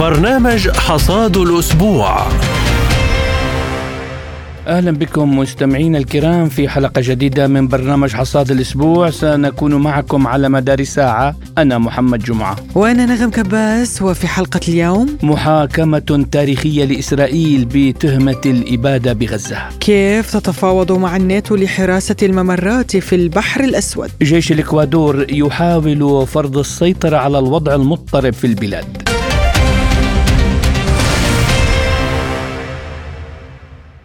برنامج حصاد الأسبوع. أهلا بكم مستمعينا الكرام في حلقة جديدة من برنامج حصاد الأسبوع. سنكون معكم على مدار ساعة. أنا محمد جمعة. وأنا نغم كباس. وفي حلقة اليوم؟ محاكمة تاريخية لإسرائيل بتهمة الإبادة بغزة. كيف تتفاوض مع الناتو لحراسة الممرات في البحر الأسود؟ جيش الإكوادور يحاول فرض السيطرة على الوضع المضطرب في البلاد.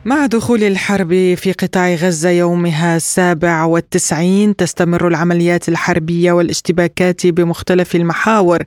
مع دخول الحرب في قطاع غزة يومها السابع والتسعين تستمر العمليات الحربية والاشتباكات بمختلف المحاور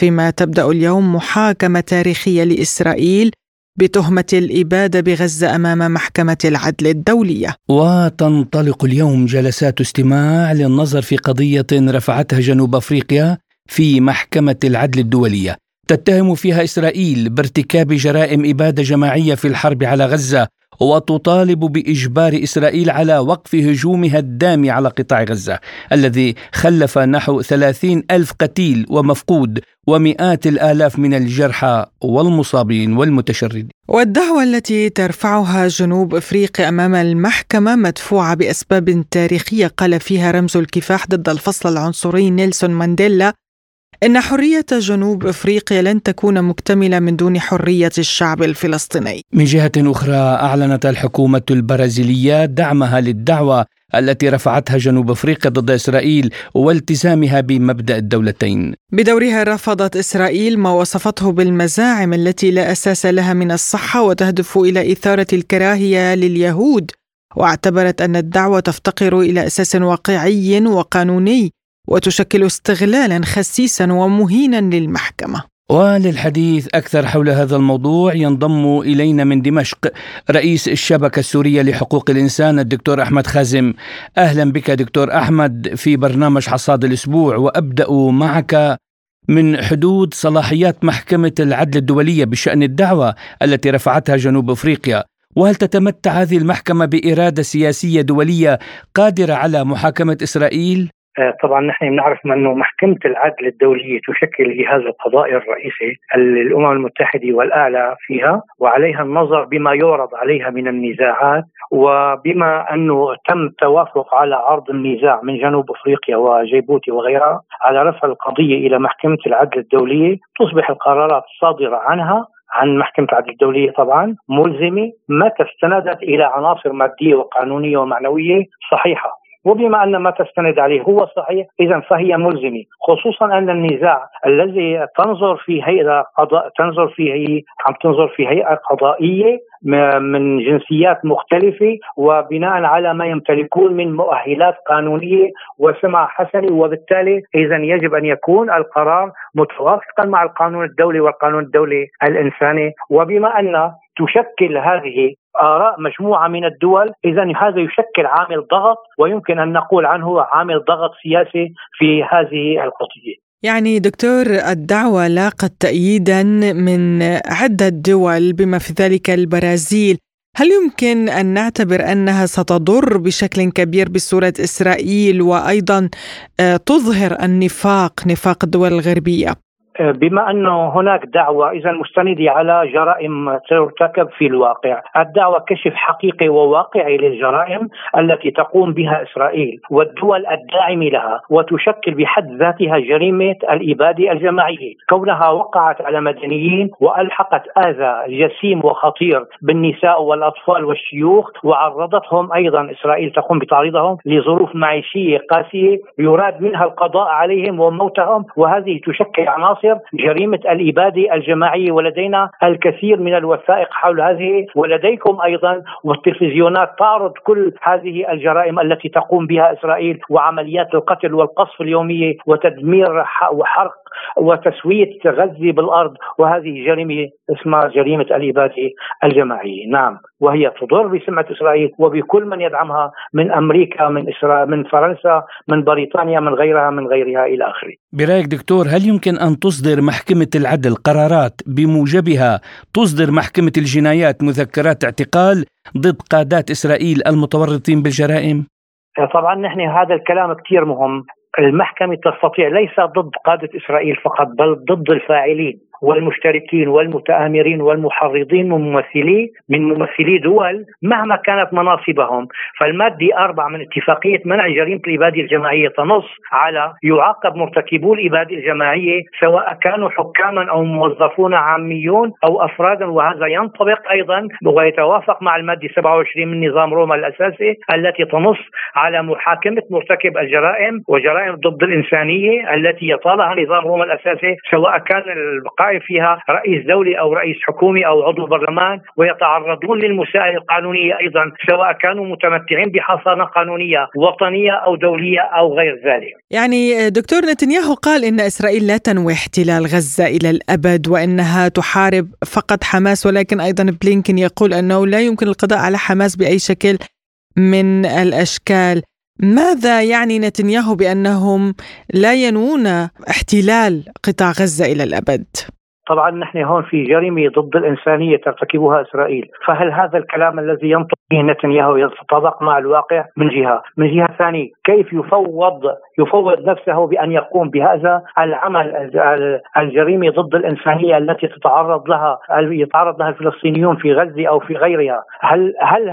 فيما تبدأ اليوم محاكمة تاريخية لإسرائيل بتهمة الإبادة بغزة أمام محكمة العدل الدولية. وتنطلق اليوم جلسات استماع للنظر في قضية رفعتها جنوب أفريقيا في محكمة العدل الدولية. تتهم فيها إسرائيل بارتكاب جرائم إبادة جماعية في الحرب على غزة وتطالب بإجبار إسرائيل على وقف هجومها الدامي على قطاع غزة الذي خلف نحو ثلاثين ألف قتيل ومفقود ومئات الآلاف من الجرحى والمصابين والمتشردين. والدعوة التي ترفعها جنوب افريقيا أمام المحكمة مدفوعة بأسباب تاريخية قال فيها رمز الكفاح ضد الفصل العنصري نيلسون مانديلا إن حرية جنوب أفريقيا لن تكون مكتملة من دون حرية الشعب الفلسطيني من جهة أخرى أعلنت الحكومة البرازيلية دعمها للدعوة التي رفعتها جنوب إفريقيا ضد إسرائيل والتزامها بمبدأ الدولتين. بدورها رفضت إسرائيل ما وصفته بالمزاعم التي لا أساس لها من الصحة وتهدف إلى إثارة الكراهية لليهود واعتبرت أن الدعوة تفتقر إلى أساس واقعي وقانوني وتشكل استغلالا خسيسا ومهينا للمحكمة. وللحديث أكثر حول هذا الموضوع ينضم إلينا من دمشق رئيس الشبكة السورية لحقوق الإنسان الدكتور أحمد خازم. أهلا بك دكتور أحمد في برنامج حصاد الأسبوع وأبدأ معك من حدود صلاحيات محكمة العدل الدولية بشأن الدعوة التي رفعتها جنوب أفريقيا. وهل تتمتع هذه المحكمة بإرادة سياسية دولية قادرة على محاكمة إسرائيل؟ آه، طبعا نحن بنعرف إنه محكمة العدل الدولية تشكل الجهاز القضائي الرئيسي للامم المتحدة والأعلى فيها وعليها النظر بما يعرض عليها من النزاعات وبما أنه تم التوافق على عرض النزاع من جنوب أفريقيا وجيبوتي وغيرها على رفع القضية إلى محكمة العدل الدولية تصبح القرارات الصادره عنها عن محكمة العدل الدولية طبعا ملزمة متى استندت إلى عناصر مادية وقانونية ومعنوية صحيحة. وبما أن ما تستند عليه هو صحيح اذا فهي ملزمة خصوصا أن النزاع الذي تنظر في هيئة قضاء تنظر فيه عم تنظر في هيئة قضائية من جنسيات مختلفة وبناء على ما يمتلكون من مؤهلات قانونية وسمع حسنة وبالتالي اذا يجب أن يكون القرار متوافقا مع القانون الدولي والقانون الدولي الإنساني. وبما أن تشكل هذه آراء مجموعة من الدول. إذا هذا يشكل عامل ضغط ويمكن أن نقول عنه عامل ضغط سياسي في هذه القضية. يعني دكتور الدعوة لاقت تأييدا من عدة دول بما في ذلك البرازيل. هل يمكن أن نعتبر أنها ستضر بشكل كبير بصورة إسرائيل؟ وأيضا آه، تظهر النفاق نفاق الدول الغربية؟ بما انه هناك دعوة إذا مستنده على جرائم ترتكب في الواقع، الدعوة كشف حقيقي وواقعي للجرائم التي تقوم بها إسرائيل والدول الداعمة لها وتشكل بحد ذاتها جريمة الاباده الجماعية، كونها وقعت على مدنيين وألحقت آذى جسيم وخطير بالنساء والأطفال والشيوخ وعرضتهم أيضا إسرائيل تقوم بتعريضهم لظروف معيشية قاسية يراد منها القضاء عليهم وموتهم وهذه تشكل عناصر عناصر جريمة الإبادة الجماعية ولدينا الكثير من الوثائق حول هذه ولديكم أيضا والتلفزيونات تعرض كل هذه الجرائم التي تقوم بها إسرائيل وعمليات القتل والقصف اليومية وتدمير وحرق وتسوية غزة بالأرض وهذه جريمة اسمها جريمة الإبادة الجماعية. نعم وهي تضر بسمعة إسرائيل وبكل من يدعمها من أمريكا من إسرائيل من فرنسا من بريطانيا من غيرها من غيرها إلى آخره. برأيك دكتور هل يمكن أن تصدر محكمة العدل قرارات بموجبها تصدر محكمة الجنايات مذكرات اعتقال ضد قادات إسرائيل المتورطين بالجرائم؟ طبعا نحن هذا الكلام كثير مهم. المحكمة تستطيع ليس ضد قادة إسرائيل فقط بل ضد الفاعلين. والمشتركين والمتآمرين والمحرضين من ممثلي من ممثلي دول مهما كانت مناصبهم. فالمادة أربعة من اتفاقية منع جريمة الإبادة الجماعية تنص على يعاقب مرتكبو الإبادة الجماعية سواء كانوا حكاما أو موظفون عاميون أو أفرادا. وهذا ينطبق أيضا ويتوافق مع المادة 27 من نظام روما الأساسي التي تنص على محاكمة مرتكب الجرائم وجرائم ضد الإنسانية التي يطالها نظام روما الأساسي سواء كان القائم فيها رئيس دولي أو رئيس حكومي أو عضو برلمان ويتعرضون للمسائل القانونية أيضا سواء كانوا متمتعين بحصانة قانونية وطنية أو دولية أو غير ذلك. يعني دكتور نتنياهو قال إن إسرائيل لا تنوي احتلال غزة إلى الأبد وإنها تحارب فقط حماس ولكن أيضا بلينكن يقول أنه لا يمكن القضاء على حماس بأي شكل من الأشكال. ماذا يعني نتنياهو بأنهم لا ينوون احتلال قطاع غزة إلى الأبد؟ طبعا نحن هون في جريمة ضد الإنسانية ترتكبها إسرائيل، فهل هذا الكلام الذي ينطق به نتنياهو يتطابق مع الواقع؟ من جهة، من جهة ثانية كيف يفوض يفوض نفسه بأن يقوم بهذا العمل الجريمة ضد الإنسانية التي تتعرض لها يتعرض لها الفلسطينيون في غزة أو في غيرها، هل هل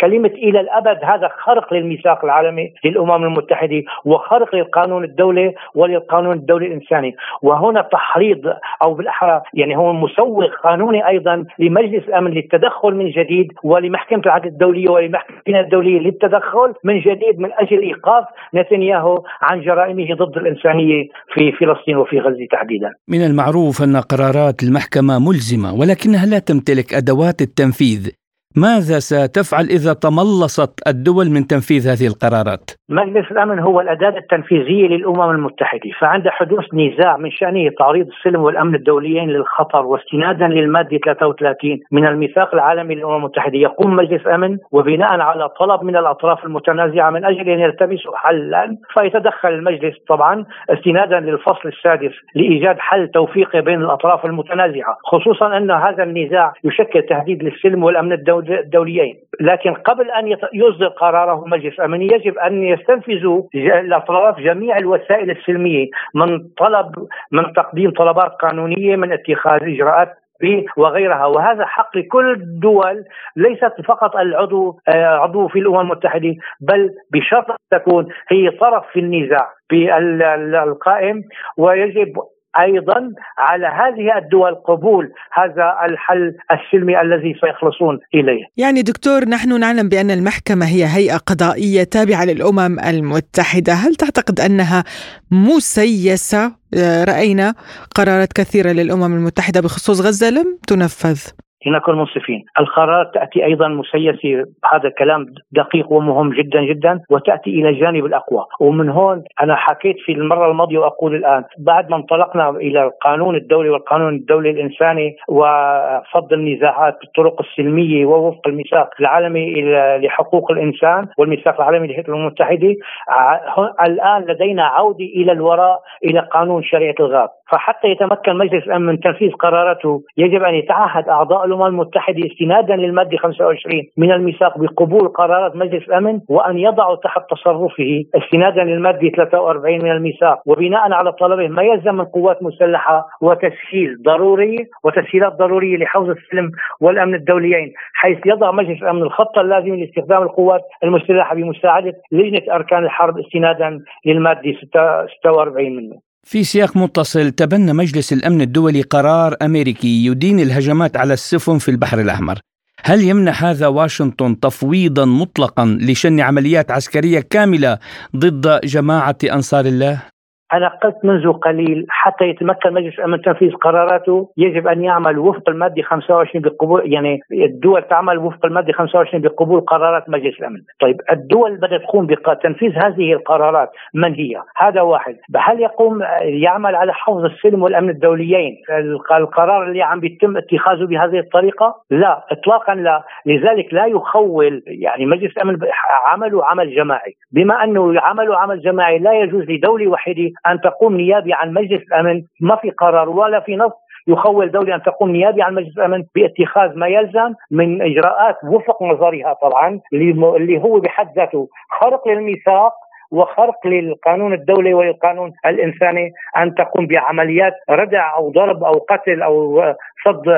كلمة إلى الأبد هذا خرق للميثاق العالمي للأمم المتحدة وخرق للقانون الدولي وللقانون الدولي الإنساني، وهنا تحريض أو بالأحرى يعني هو مسوغ قانوني أيضا لمجلس الأمن للتدخل من جديد ولمحكمة العدل الدولية ولمحكمة الدولية للتدخل من جديد من أجل إيقاف نتنياهو عن جرائمه ضد الإنسانية في فلسطين وفي غزة تحديدا. من المعروف أن قرارات المحكمة ملزمة ولكنها لا تمتلك أدوات التنفيذ ماذا ستفعل إذا تملصت الدول من تنفيذ هذه القرارات؟ مجلس الأمن هو الأداة التنفيذية للأمم المتحدة فعند حدوث نزاع من شأنه تعريض السلم والأمن الدوليين للخطر واستنادا للمادة 33 من الميثاق العالمي للأمم المتحدة يقوم مجلس الأمن وبناء على طلب من الأطراف المتنازعة من أجل أن يلتمسوا حلا فيتدخل المجلس طبعا استنادا للفصل السادس لإيجاد حل توفيقي بين الأطراف المتنازعة خصوصا أن هذا النزاع يشكل تهديد للسلم والأمن الدولي الدوليين. لكن قبل أن يصدر قراره مجلس الأمن يجب أن يستنفذوا الأطراف جميع الوسائل السلمية من طلب من تقديم طلبات قانونية من اتخاذ إجراءات وغيرها. وهذا حق لكل الدول ليست فقط العضو آه، عضو في الأمم المتحدة بل بشرط تكون هي طرف في النزاع بالقائم ويجب أيضا على هذه الدول قبول هذا الحل السلمي الذي سيخلصون إليه. يعني دكتور نحن نعلم بأن المحكمة هي هيئة قضائية تابعة للأمم المتحدة، هل تعتقد أنها مسيسة؟ آه، رأينا قرارات كثيرة للأمم المتحدة بخصوص غزة لم تنفذ. لنكن منصفين القرارات تأتي أيضا مسيسة هذا كلام دقيق ومهم جدا جدا وتأتي إلى الجانب الأقوى. ومن هون أنا حكيت في المرة الماضية وأقول الآن بعد ما انطلقنا إلى القانون الدولي والقانون الدولي الإنساني وفض النزاعات بالطرق السلمية ووفق الميثاق العالمي لحقوق الإنسان والميثاق العالمي للهيئة الأمم المتحدة الآن لدينا عودة إلى الوراء إلى قانون شريعة الغاب. فحتى يتمكن مجلس الأمن من تنفيذ قراراته يجب أن يتعهد أعضاء الأمم المتحدة استنادا للمادة 25 من الميثاق بقبول قرارات مجلس الأمن وأن يضعوا تحت تصرفه استنادا للمادة 43 من الميثاق وبناء على طلبه ما يلزم من قوات مسلحة وتسهيل ضروري وتسهيلات ضرورية لحوز السلم والأمن الدوليين حيث يضع مجلس الأمن الخطة اللازمة لاستخدام القوات المسلحة بمساعدة لجنة أركان الحرب استنادا للمادة 46 منه في سياق متصل تبنى مجلس الأمن الدولي قرار أمريكي يدين الهجمات على السفن في البحر الأحمر. هل يمنح هذا واشنطن تفويضا مطلقا لشن عمليات عسكرية كاملة ضد جماعة أنصار الله؟ أنا قلت منذ قليل حتى يتمكن مجلس الأمن تنفيذ قراراته يجب أن يعمل وفق المادة 25 بقبول يعني الدول تعمل وفق المادة 25 بقبول قرارات مجلس الأمن. طيب الدول بدأت تقوم بتنفيذ هذه القرارات من هي؟ هذا واحد. هل يقوم يعمل على حفظ السلم والأمن الدوليين؟ القرار اللي عم بيتم اتخاذه بهذه الطريقة؟ لا إطلاقا لا. لذلك لا يخول يعني مجلس الأمن عمله عمل جماعي. بما أنه عمله عمل جماعي لا يجوز لدولة واحدة أن تقوم نيابي عن مجلس الأمن. ما في قرار ولا في نص. يخول دولة أن تقوم نيابي عن مجلس الأمن باتخاذ ما يلزم من إجراءات وفق نظرها طبعا اللي هو بحد ذاته خرق للميثاق وخرق للقانون الدولي وللقانون الإنساني أن تقوم بعمليات ردع أو ضرب أو قتل أو صد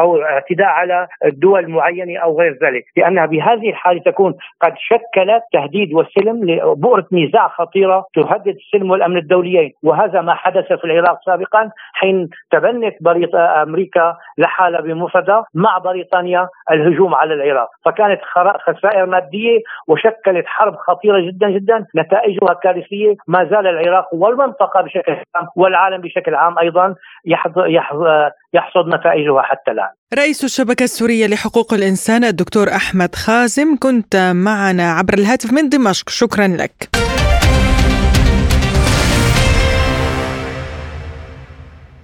أو اعتداء على دول معينه أو غير ذلك، لأنها بهذه الحالة تكون قد شكلت تهديد وسلم لبؤرة نزاع خطيرة تهدد السلم والامن الدوليين، وهذا ما حدث في العراق سابقا حين تبنت أمريكا لحالها بمفردها مع بريطانيا الهجوم على العراق، فكانت خسائر مادية وشكلت حرب خطيرة جدا جدا نتائجها كارثيه، ما زال العراق والمنطقة بشكل عام والعالم بشكل عام أيضا يحصد نتائجها حتى الآن. رئيس الشبكة السورية لحقوق الإنسان الدكتور أحمد خازم كنت معنا عبر الهاتف من دمشق، شكرا لك.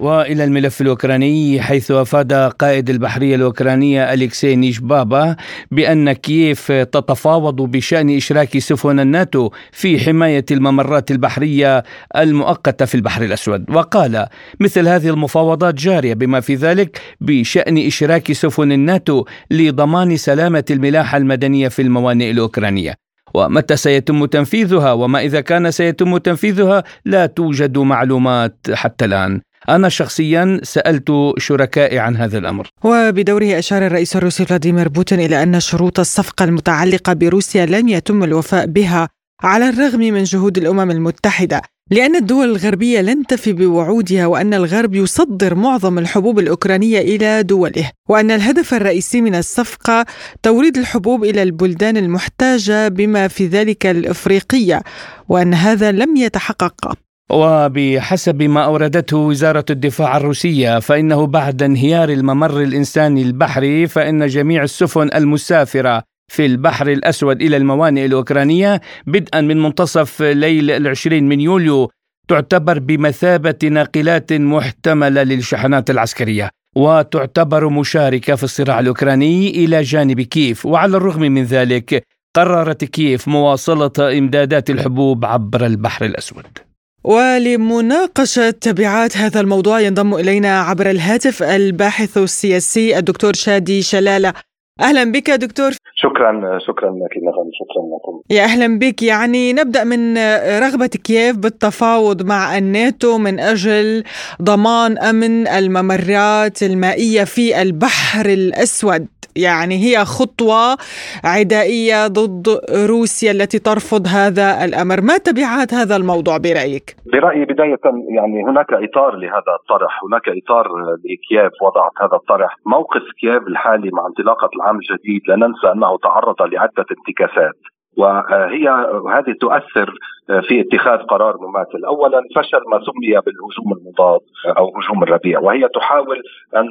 وإلى الملف الأوكراني حيث أفاد قائد البحرية الأوكرانية الكسي نيشبابا بأن كييف تتفاوض بشأن إشراك سفن الناتو في حماية الممرات البحرية المؤقتة في البحر الأسود. وقال مثل هذه المفاوضات جارية بما في ذلك بشأن إشراك سفن الناتو لضمان سلامة الملاحة المدنية في الموانئ الأوكرانية. ومتى سيتم تنفيذها وما إذا كان سيتم تنفيذها لا توجد معلومات حتى الآن. أنا شخصيا سألت شركائي عن هذا الأمر. وبدوره أشار الرئيس الروسي فلاديمير بوتين إلى أن شروط الصفقة المتعلقة بروسيا لم يتم الوفاء بها على الرغم من جهود الأمم المتحدة لأن الدول الغربية لن تفي بوعودها وأن الغرب يصدر معظم الحبوب الأوكرانية إلى دوله وأن الهدف الرئيسي من الصفقة توريد الحبوب إلى البلدان المحتاجة بما في ذلك الإفريقية وأن هذا لم يتحقق. وبحسب ما أوردته وزارة الدفاع الروسية فإنه بعد انهيار الممر الإنساني البحري فإن جميع السفن المسافرة في البحر الأسود إلى الموانئ الأوكرانية بدءا من منتصف ليل العشرين من يوليو تعتبر بمثابة ناقلات محتملة للشحنات العسكرية وتعتبر مشاركة في الصراع الأوكراني إلى جانب كييف. وعلى الرغم من ذلك قررت كييف مواصلة إمدادات الحبوب عبر البحر الأسود. ولمناقشة تبعات هذا الموضوع ينضم إلينا عبر الهاتف الباحث السياسي الدكتور شادي شلالة. أهلا بك دكتور. شكرا شكرا لك شكرا لكم. يا أهلا بك. يعني نبدأ من رغبة كييف بالتفاوض مع الناتو من أجل ضمان أمن الممرات المائية في البحر الأسود. يعني هي خطوة عدائية ضد روسيا التي ترفض هذا الأمر. ما تبعات هذا الموضوع برأيك؟ برأيي بداية يعني هناك إطار لهذا الطرح هناك إطار لكييف وضعت هذا الطرح. موقف كييف الحالي مع انطلاقة العام الجديد لا ننسى أنه تعرض لعدة انتكاسات. وهي هذه تؤثر في اتخاذ قرار مماثل. اولا فشل ما سمي بالهجوم المضاد أو هجوم الربيع وهي تحاول أن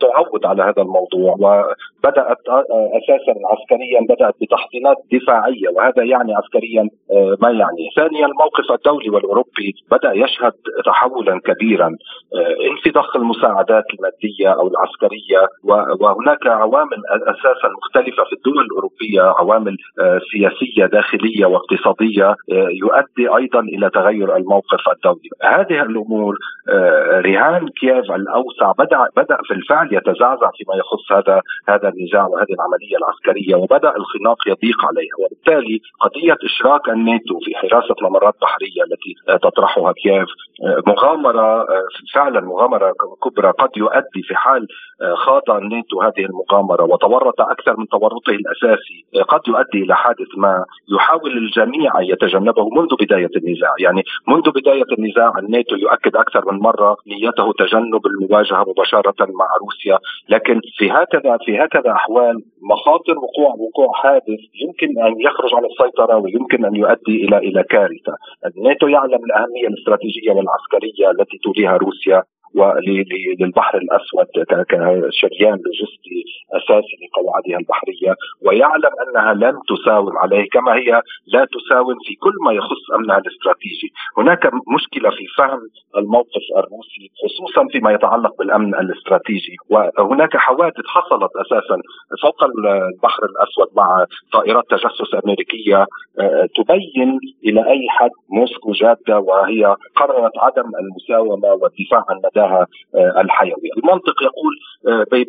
تعوض على هذا الموضوع وبدأت أساسا عسكريا بدأت بتحصينات دفاعية وهذا يعني عسكريا ما يعني. ثانيا الموقف الدولي والأوروبي بدأ يشهد تحولا كبيرا انفضاخ المساعدات المادية أو العسكرية وهناك عوامل أساسا مختلفة في الدول الأوروبية عوامل سياسية داخلية واقتصادية يؤدي أيضا إلى تغير الموقف الدولي. هذه الأمور آه، رهان كييف الأوسع بدأ بدأ في الفعل يتزعزع فيما يخص هذا هذا النزاع وهذه العملية العسكرية وبدأ الخناق يضيق عليها وبالتالي قضية إشراك الناتو في حراسة ممرات بحريه التي تطرحها كييف آه، مغامرة آه، فعلا مغامرة كبرى قد يؤدي في حال خاض الناتو هذه المغامرة وتورط أكثر من تورطه الأساسي. قد يؤدي إلى حادث ما يحاول الجميع أن يتجنبه منذ بداية النزاع، يعني منذ بداية النزاع الناتو يؤكد أكثر من مرة نيته تجنب المواجهة مباشرة مع روسيا، لكن في هكذا في هكذا أحوال مخاطر وقوع وقوع حادث يمكن أن يخرج على السيطرة ويمكن أن يؤدي إلى إلى كارثة، الناتو يعلم الأهمية الاستراتيجية والعسكرية التي توليها روسيا. وللبحر الأسود كشريان لوجستي أساسي لقواعدها البحرية ويعلم أنها لن تساوم عليه كما هي لا تساوم في كل ما يخص أمنها الاستراتيجي، هناك مشكلة في فهم الموقف الروسي خصوصا فيما يتعلق بالأمن الاستراتيجي. وهناك حوادث حصلت أساسا فوق البحر الأسود مع طائرات تجسس أمريكية آه، تبين إلى أي حد موسكو جادة وهي قررت عدم المساومة والدفاع عن مدار المياه الحيويه، المنطق يقول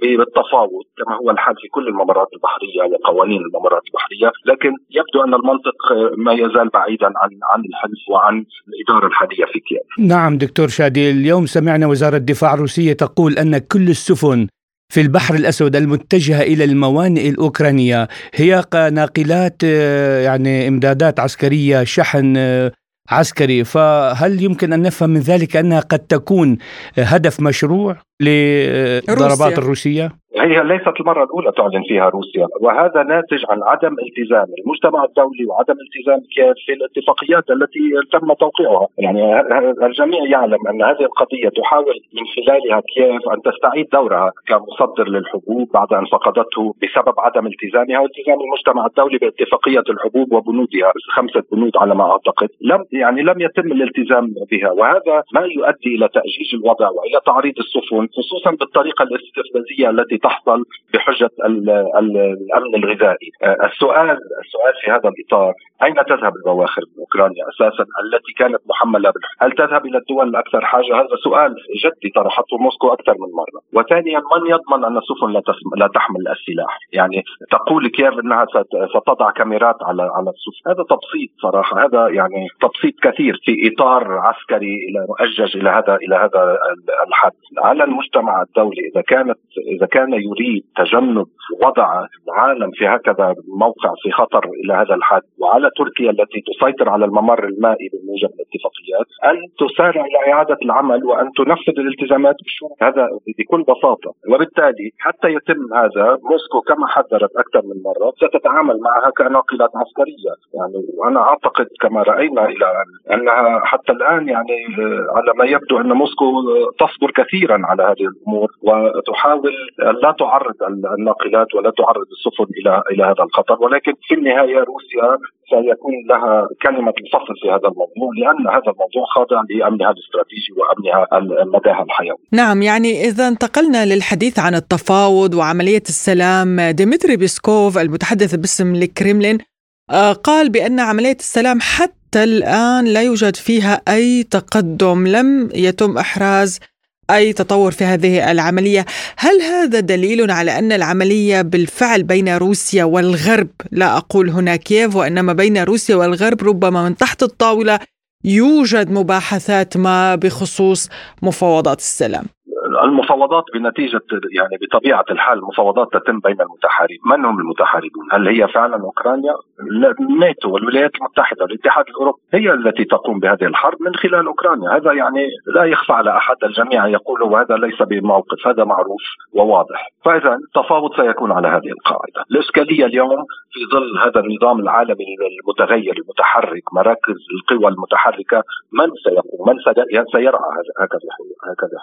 بالتفاوض كما هو الحال في كل الممرات البحرية وقوانين الممرات البحرية، لكن يبدو أن المنطق ما يزال بعيدا عن عن الحلف وعن الإدارة الحالية في كييف. نعم دكتور شادي، اليوم سمعنا وزارة الدفاع الروسية تقول أن كل السفن في البحر الأسود المتجهة إلى الموانئ الأوكرانية هي ناقلات آه، يعني إمدادات عسكرية شحن آه، عسكري فهل يمكن أن نفهم من ذلك أنها قد تكون هدف مشروع للضربات الروسية؟ هي ليست المرة الأولى تعلن فيها روسيا وهذا ناتج عن عدم التزام المجتمع الدولي وعدم التزام كييف في الاتفاقيات التي تم توقيعها. يعني الجميع يعلم أن هذه القضية تحاول من خلالها كييف أن تستعيد دورها كمصدر للحبوب بعد أن فقدته بسبب عدم التزامها والتزام المجتمع الدولي باتفاقية الحبوب وبنودها خمسة بنود على ما أعتقد. لم يعني لم يتم الالتزام بها وهذا ما يؤدي إلى تأجيج الوضع وإلى تعريض السفن خصوصا بالطريقة الاستفزازية التي تحصل بحجة الأمن الغذائي. آه، السؤال السؤال في هذا الإطار أين تذهب البواخر من أوكرانيا أساسا؟ التي كانت محملة بالحب هل تذهب إلى الدول الأكثر حاجة؟ هذا سؤال جدي طرحته موسكو أكثر من مرة. وثانيا من يضمن أن السفن لا, لا تحمل السلاح؟ يعني تقول كيف إنها ستضع كاميرات على على السفن؟ هذا تبسيط صراحة. هذا يعني تبسيط كثير في إطار عسكري إلى مؤجج إلى هذا إلى هذا الحد. على المجتمع الدولي إذا كانت إذا كان يريد تجنب وضع العالم في هكذا موقع في خطر إلى هذا الحد وعلى تركيا التي تسيطر على الممر المائي بموجب الاتفاقيات أن تسارع إلى إعادة العمل وأن تنفذ الالتزامات هذا بكل بساطة. وبالتالي حتى يتم هذا موسكو كما حذرت أكثر من مرة ستتعامل معها كناقلات عسكرية. يعني وأنا أعتقد كما رأينا إلى أنها حتى الآن يعني على ما يبدو أن موسكو تصبر كثيرا على هذه الأمور وتحاول لا تعرض الناقلات ولا تعرض السفن إلى إلى هذا الخطر ولكن في النهاية روسيا سيكون لها كلمة الفصل في هذا الموضوع لأن هذا الموضوع خاضع لأمنها الاستراتيجي وأمنها مداها الحيوي. نعم يعني إذا انتقلنا للحديث عن التفاوض وعملية السلام ديمتري بيسكوف المتحدث باسم الكريملين آه، قال بأن عملية السلام حتى الآن لا يوجد فيها أي تقدم لم يتم إحراز أي تطور في هذه العملية، هل هذا دليل على أن العملية بالفعل بين روسيا والغرب، لا أقول هنا كييف وإنما بين روسيا والغرب ربما من تحت الطاولة يوجد مباحثات ما بخصوص مفاوضات السلام؟ المفاوضات بنتيجة يعني بطبيعة الحال المفاوضات تتم بين المتحاربين من هم المتحاربون؟ هل هي فعلا أوكرانيا؟ الناتو والولايات المتحدة والاتحاد الأوروبي هي التي تقوم بهذه الحرب من خلال أوكرانيا. هذا يعني لا يخفى على أحد الجميع يقول وهذا ليس بموقف هذا معروف وواضح. فإذا التفاوض سيكون على هذه القاعدة. الإشكالية اليوم في ظل هذا النظام العالمي المتغير المتحرك مراكز القوى المتحركة من سيقوم؟ من سيرعى؟ هكذا هكذا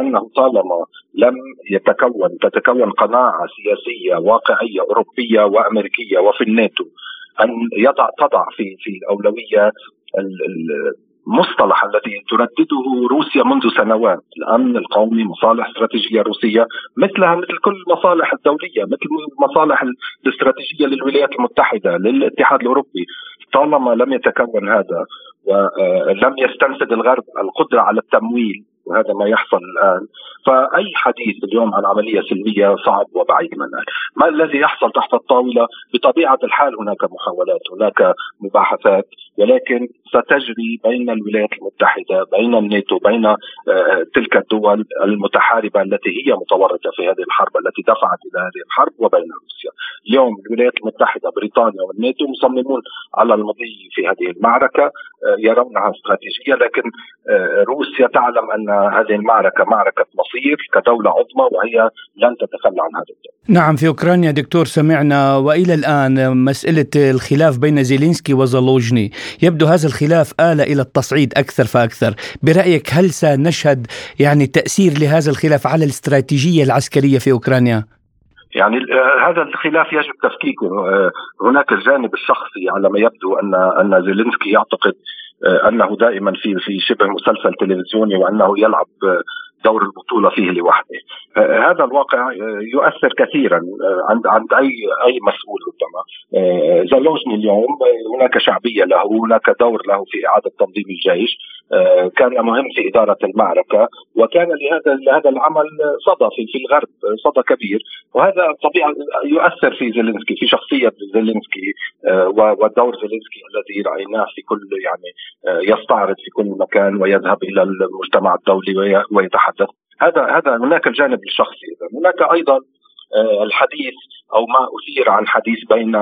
أنه طالما لم يتكون تتكون قناعة سياسية واقعية أوروبية وأمريكية وفي الناتو. أن يضع تضع في في الأولوية المصطلح الذي تردده روسيا منذ سنوات. الأمن القومي مصالح استراتيجية روسية مثلها مثل كل المصالح الدولية مثل المصالح الاستراتيجية للولايات المتحدة للاتحاد الأوروبي. طالما لم يتكون هذا ولم يستنفذ الغرب القدرة على التمويل. وهذا ما يحصل الآن. فأي حديث اليوم عن عملية سلمية صعب وبعيد منها ما الذي يحصل تحت الطاولة؟ بطبيعة الحال هناك محاولات هناك مباحثات ولكن ستجري بين الولايات المتحدة بين الناتو بين آه، تلك الدول المتحاربة التي هي متورطة في هذه الحرب التي دفعت إلى هذه الحرب وبين روسيا. اليوم الولايات المتحدة بريطانيا والناتو مصممون على المضي في هذه المعركة آه، يرونها استراتيجية لكن آه، روسيا تعلم أن هذه المعركة معركة مصير كدولة عظمى وهي لن تتخلى عن هذا الدور. نعم في أوكرانيا دكتور سمعنا وإلى الآن مسألة الخلاف بين زيلينسكي وزالوجني يبدو هذا الخلاف آل إلى التصعيد أكثر فأكثر، برأيك هل سنشهد يعني تأثير لهذا الخلاف على الاستراتيجية العسكرية في أوكرانيا؟ يعني آه، هذا الخلاف يجب تفكيكه آه، هناك الجانب الشخصي على ما يبدو ان أن زيلينسكي يعتقد أنه دائما في في شبه مسلسل تلفزيوني وأنه يلعب دور البطولة فيه لوحده. هذا الواقع يؤثر كثيرا عند عند أي أي مسؤول ربما. زالوجني اليوم هناك شعبية له هناك دور له في إعادة تنظيم الجيش. آه، كان مهم في إدارة المعركة وكان لهذا لهذا العمل صدى في في الغرب صدى كبير. وهذا طبيعه يؤثر في زيلينسكي في شخصية زيلينسكي آه، ودور زيلينسكي الذي رأيناه في كل يعني آه، يستعرض في كل مكان ويذهب إلى المجتمع الدولي ويتحدث. هذا هذا هناك الجانب الشخصي. هناك أيضا الحديث أو ما أثير عن حديث بين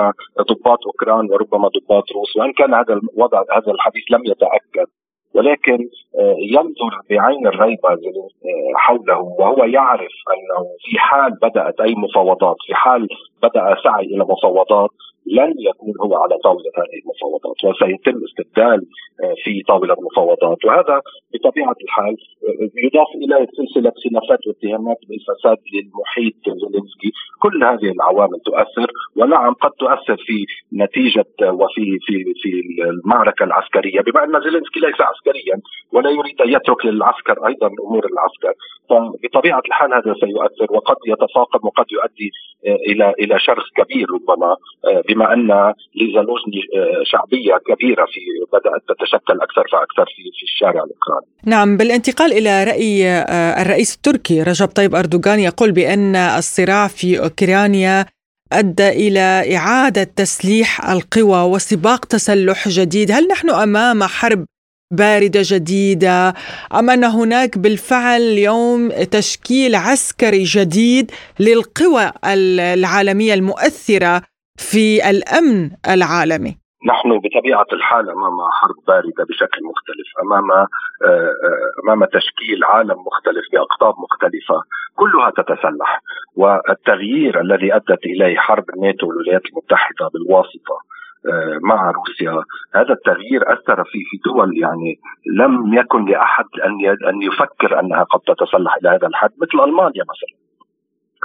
ضباط أوكران وربما ضباط روس وإن كان هذا الوضع هذا الحديث لم يتأكد. ولكن آه، ينظر بعين الريبه آه، حوله وهو يعرف أنه في حال بدأت أي مفاوضات في حال بدأ سعي إلى مفاوضات لن يكون هو على طاولة هذه المفاوضات وسيتم استبدال آه، في طاولة المفاوضات. وهذا بطبيعة الحال آه، يضاف إلى سلسلة خلافات واتهامات بالفساد للمحيط زيلينسكي. كل هذه العوامل تؤثر ونعم قد تؤثر في نتيجة وفي في في المعركة العسكرية. بما أن زيلينسكي ليس عسكريا ولا يريد أن يترك للعسكر أيضا أمور العسكر فبطبيعة الحال هذا سيؤثر وقد يتفاقم وقد يؤدي آه، إلى إلى شرخ كبير ربما بما أن ليزالوزني آه، شعبية كبيرة في بدأت تتشكل أكثر فأكثر في في الشارع الأوكراني. نعم بالانتقال إلى رأي آه، الرئيس التركي رجب طيب أردوغان يقول بأن الصراع في أوكرانيا أدى إلى إعادة تسليح القوى وسباق تسلح جديد، هل نحن أمام حرب باردة جديدة أم أن هناك بالفعل اليوم تشكيل عسكري جديد للقوى العالمية المؤثرة في الأمن العالمي. نحن بطبيعة الحال أمام حرب باردة بشكل مختلف أمام آه، أمام تشكيل عالم مختلف بأقطاب مختلفة كلها تتسلح. والتغيير الذي أدت إليه حرب الناتو والولايات المتحدة بالواسطة آه، مع روسيا هذا التغيير أثر في في دول يعني لم يكن لأحد أن أن يفكر أنها قد تتسلح إلى هذا الحد مثل ألمانيا مثلا.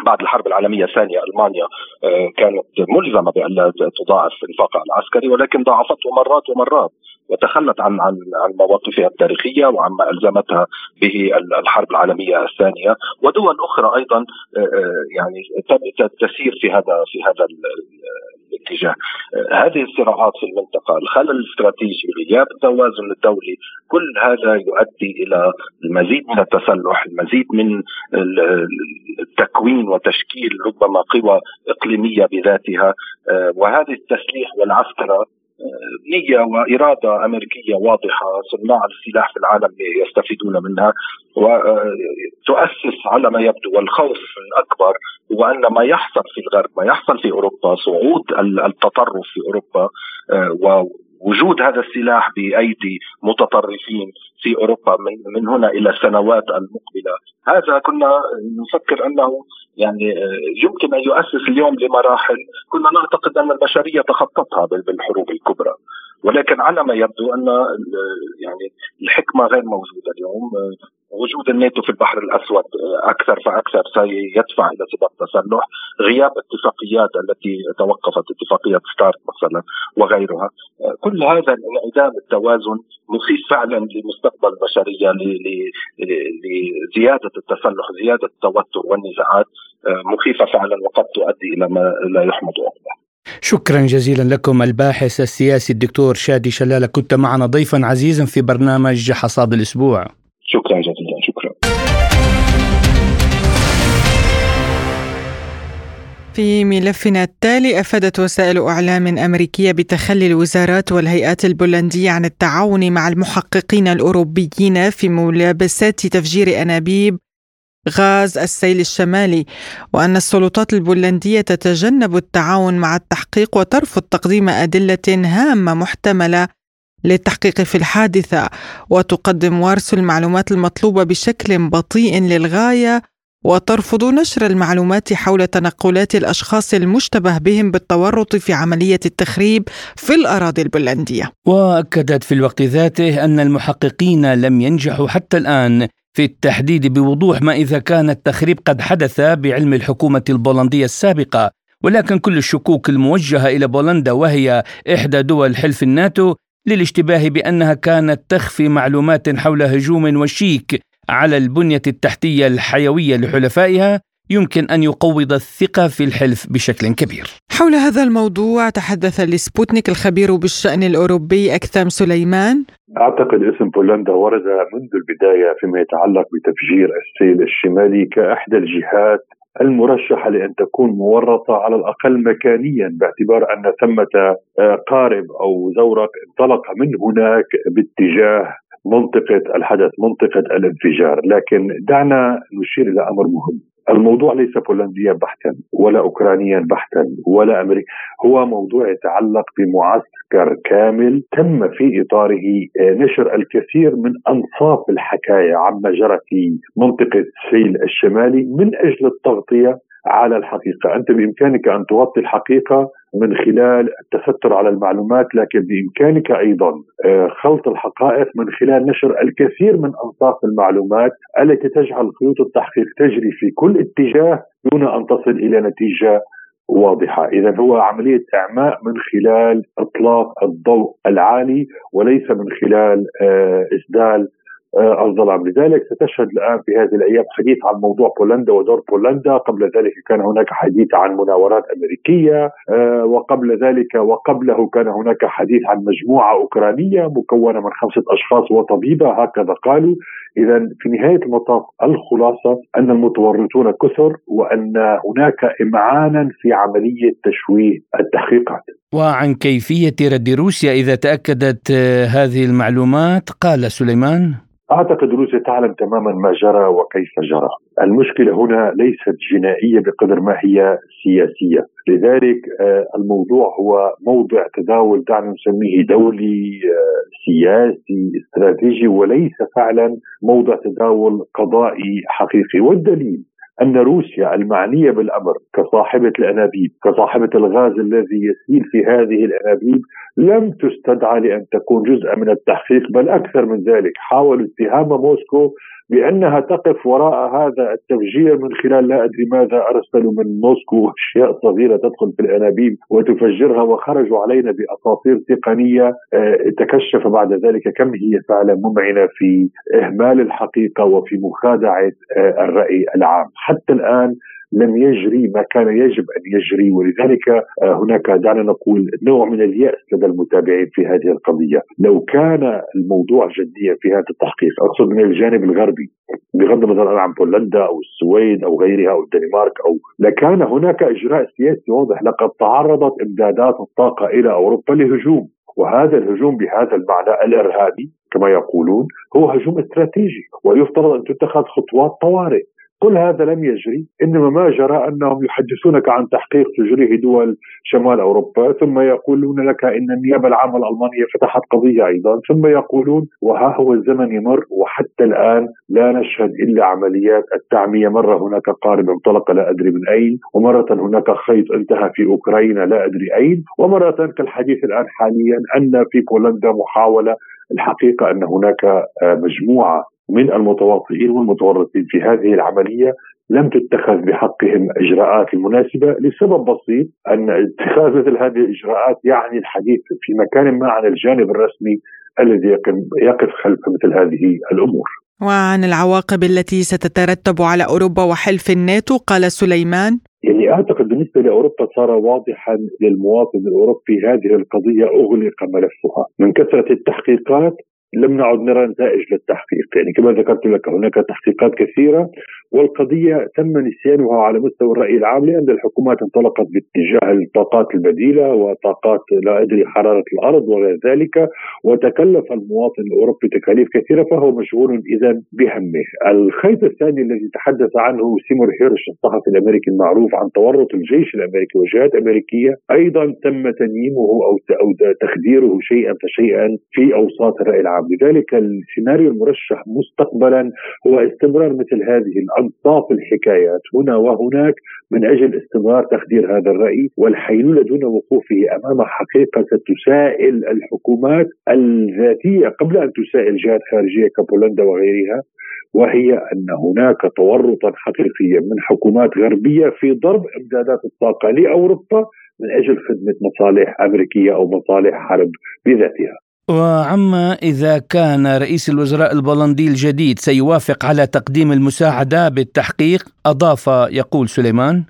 بعد الحرب العالمية الثانية ألمانيا آه، كانت ملزمة بأن تضاعف انفاقها العسكري ولكن ضاعفته مرات ومرات وتخلت عن عن عن مواقفها التاريخية وعما ألزمتها به الحرب العالمية الثانية. ودول أخرى أيضا آه، آه، يعني تسير في هذا في هذا الاتجاه. هذه الصراعات في المنطقة الخلل الاستراتيجي غياب التوازن الدولي كل هذا يؤدي إلى المزيد من التسلح المزيد من التكوين وتشكيل ربما قوى إقليمية بذاتها. آه، وهذه التسليح والعسكره نية وإرادة أمريكية واضحة صناع السلاح في العالم يستفيدون منها وتؤسس على ما يبدو والخوف الأكبر هو أن ما يحصل في الغرب ما يحصل في أوروبا صعود التطرف في أوروبا آه، وجود هذا السلاح بأيدي متطرفين في أوروبا من هنا إلى السنوات المقبلة، هذا كنا نفكر أنه يعني يمكن أن يؤسس اليوم لمراحل كنا نعتقد أن البشرية تخطتها بالحروب الكبرى، ولكن على ما يبدو أن يعني الحكمة غير موجودة اليوم. وجود الناتو في البحر الأسود أكثر فأكثر سيدفع إلى سباق تسلح، غياب اتفاقيات التي توقفت اتفاقية ستارت مثلا وغيرها، كل هذا انعدام التوازن مخيف فعلا لمستقبل البشريه لزيادة التسلح، زيادة التوتر والنزاعات. مخيفة فعلا وقد تؤدي إلى ما لا يحمد عقباه. شكرا جزيلا لكم الباحث السياسي الدكتور شادي شلالة. كنت معنا ضيفا عزيزا في برنامج حصاد الأسبوع. شكرا جزيلا. في ملفنا التالي أفادت وسائل إعلام أمريكية بتخلي الوزارات والهيئات البولندية عن التعاون مع المحققين الأوروبيين في ملابسات تفجير أنابيب غاز السيل الشمالي وأن السلطات البولندية تتجنب التعاون مع التحقيق وترفض تقديم أدلة هامة محتملة للتحقيق في الحادثة وتقدم وارسل المعلومات المطلوبة بشكل بطيء للغاية وترفض نشر المعلومات حول تنقلات الأشخاص المشتبه بهم بالتورط في عملية التخريب في الأراضي البولندية. وأكدت في الوقت ذاته أن المحققين لم ينجحوا حتى الآن في التحديد بوضوح ما إذا كان التخريب قد حدث بعلم الحكومة البولندية السابقة ولكن كل الشكوك الموجهة إلى بولندا وهي إحدى دول حلف الناتو للاشتباه بأنها كانت تخفي معلومات حول هجوم وشيك على البنية التحتية الحيوية لحلفائها يمكن أن يقوض الثقة في الحلف بشكل كبير. حول هذا الموضوع تحدث لسبوتنيك الخبير بالشأن الأوروبي أكثم سليمان. أعتقد اسم بولندا ورد منذ البداية فيما يتعلق بتفجير السيل الشمالي كإحدى الجهات المرشحة لأن تكون مورطة على الأقل مكانيا باعتبار أن ثمة آه، قارب أو زورق انطلق من هناك باتجاه منطقة الحدث منطقة الانفجار لكن دعنا نشير إلى أمر مهم. الموضوع ليس بولنديا بحتا ولا اوكرانيا بحتا ولا أمريكا. هو موضوع يتعلق بمعسكر كامل تم في إطاره نشر الكثير من أنصاف الحكاية عما جرى في منطقة سيل الشمالي من أجل التغطية على الحقيقة، أنت بإمكانك أن تغطي الحقيقة من خلال التستر على المعلومات لكن بإمكانك أيضا آه، خلط الحقائق من خلال نشر الكثير من انصاف المعلومات التي تجعل خيوط التحقيق تجري في كل اتجاه دون أن تصل إلى نتيجة واضحة، اذا هو عملية إعماء من خلال إطلاق الضوء العالي وليس من خلال آه، اسدال آه، الظلام لذلك ستشهد الآن في هذه الأيام حديث عن موضوع بولندا ودور بولندا. قبل ذلك كان هناك حديث عن مناورات أمريكية آه، وقبل ذلك وقبله كان هناك حديث عن مجموعة أوكرانية مكونة من خمسة أشخاص وطبيبة هكذا قالوا. إذا في نهاية المطاف الخلاصة أن المتورطون كثر وأن هناك إمعانا في عملية تشويه التحقيقات. وعن كيفية رد روسيا إذا تأكدت آه، هذه المعلومات قال سليمان. أعتقد روسيا تعلم تماما ما جرى وكيف جرى. المشكلة هنا ليست جنائية بقدر ما هي سياسية، لذلك آه، الموضوع هو موضع تداول دعنا نسميه دولي آه، سياسي استراتيجي وليس فعلا موضع تداول قضائي حقيقي والدليل أن روسيا المعنية بالأمر كصاحبة الأنابيب، كصاحبة الغاز الذي يسيل في هذه الأنابيب لم تستدعى لأن تكون جزءا من التحقيق بل أكثر من ذلك، حاولوا اتهام موسكو بأنها تقف وراء هذا التفجير من خلال لا أدري ماذا أرسلوا من موسكو أشياء صغيرة تدخل في الأنابيب وتفجرها وخرجوا علينا بأساطير تقنية. آه، تكشف بعد ذلك كم هي فعلا ممعنة في إهمال الحقيقة وفي مخادعة آه، الرأي العام، حتى الآن لم يجري ما كان يجب أن يجري ولذلك آه، هناك دعنا نقول نوع من اليأس لدى المتابعين في هذه القضية، لو كان الموضوع جديا في هذا التحقيق، أقصد من الجانب الغربي بغض النظر عن بولندا أو السويد أو غيرها أو الدنمارك أو لكان هناك إجراء سياسي واضح. لقد تعرضت إمدادات الطاقة إلى أوروبا لهجوم وهذا الهجوم بهذا المعنى الإرهابي كما يقولون هو هجوم استراتيجي ويفترض أن تتخذ خطوات طوارئ. كل هذا لم يجري إنما ما جرى أنهم يحدثونك عن تحقيق تجريه دول شمال أوروبا ثم يقولون لك إن النيابة العامة الألمانية فتحت قضية أيضا ثم يقولون وها هو الزمن يمر وحتى الآن لا نشهد إلا عمليات التعمية مره هناك قارب انطلق لا أدري من أين ومرة هناك خيط انتهى في أوكرانيا لا أدري أين ومرة كالحديث الآن حاليا أن في بولندا محاولة الحقيقة أن هناك مجموعة من المتواطئين والمتورطين في هذه العملية لم تتخذ بحقهم الاجراءات المناسبه لسبب بسيط أن اتخاذ مثل هذه الإجراءات يعني الحديث في مكان ما عن الجانب الرسمي الذي يقف خلف مثل هذه الأمور. وعن العواقب التي ستترتب على أوروبا وحلف الناتو قال سليمان يعني أعتقد بالنسبة لأوروبا صار واضحا للمواطن الأوروبي هذه القضية أغلق ملفها من كثرة التحقيقات لم نعد نرى نتائج للتحقيق. يعني كما ذكرت لك هناك تحقيقات كثيرة والقضية تم نسيانها على مستوى الرأي العام لأن الحكومات انطلقت باتجاه الطاقات البديلة وطاقات لا أدري حرارة الأرض وغير ذلك وتكلف المواطن الأوروبي تكاليف كثيرة فهو مشغول إذا بهمه. الخيط الثاني الذي تحدث عنه سيمور هيرش الصحفي الأمريكي المعروف عن تورط الجيش الأمريكي وجهات أمريكية أيضا تم تنييمه أو تخديره شيئا فشيئا في أوساط الرأي العام. لذلك السيناريو المرشح مستقبلا هو استمرار مثل هذه الأنصاف الحكايات هنا وهناك من أجل استمرار تخدير هذا الرأي والحيلولة دون وقوفه أمام حقيقة تسائل الحكومات الذاتية قبل أن تسائل جهات خارجية كبولندا وغيرها وهي أن هناك تورطا حقيقيا من حكومات غربية في ضرب إمدادات الطاقة لأوروبا من أجل خدمة مصالح أمريكية أو مصالح حرب بذاتها. وعما إذا كان رئيس الوزراء البولندي الجديد سيوافق على تقديم المساعدة بالتحقيق أضاف يقول سليمان.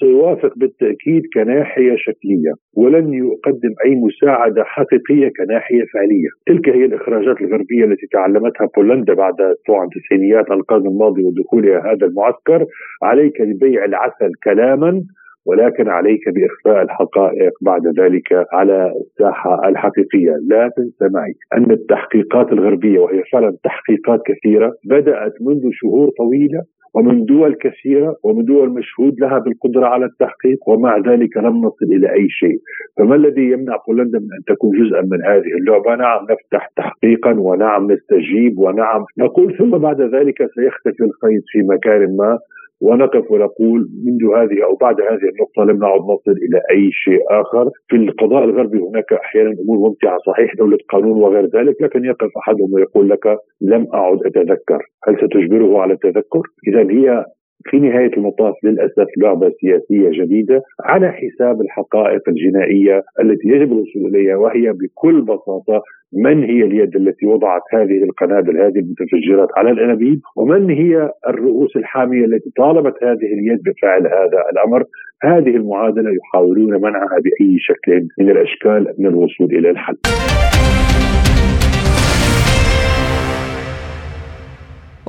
سيوافق بالتأكيد كناحية شكلية ولن يقدم أي مساعدة حقيقية كناحية فعلية، تلك هي الإخراجات الغربية التي تعلمتها بولندا بعد طبعا تسعينيات القرن الماضي ودخولها هذا المعسكر، عليك ببيع العسل كلاما ولكن عليك بإخفاء الحقائق بعد ذلك على الساحة الحقيقية، لا تنسى معي أن التحقيقات الغربية وهي فعلا تحقيقات كثيرة بدأت منذ شهور طويلة ومن دول كثيرة ومن دول مشهود لها بالقدرة على التحقيق ومع ذلك لم نصل إلى أي شيء. فما الذي يمنع بولندا من أن تكون جزءا من هذه اللعبة؟ نعم نفتح تحقيقا ونعم نستجيب ونعم نقول ثم بعد ذلك سيختفي الخيط في مكان ما. ونقف ونقول منذ هذه أو بعد هذه النقطة لم نعد نصل إلى أي شيء آخر، في القضاء الغربي هناك أحيانا أمور ممتعة صحيح دولة قانون وغير ذلك، لكن يقف أحدهم ويقول لك لم أعد أتذكر، هل ستجبره على التذكر؟ اذا هي في نهاية المطاف للأسف لعبة سياسية جديدة على حساب الحقائق الجنائية التي يجب الوصول إليها وهي بكل بساطة من هي اليد التي وضعت هذه القنابل هذه المتفجرات على الأنابيب ومن هي الرؤوس الحامية التي طالبت هذه اليد بفعل هذا الأمر؟ هذه المعادلة يحاولون منعها بأي شكل من الأشكال من الوصول إلى الحل.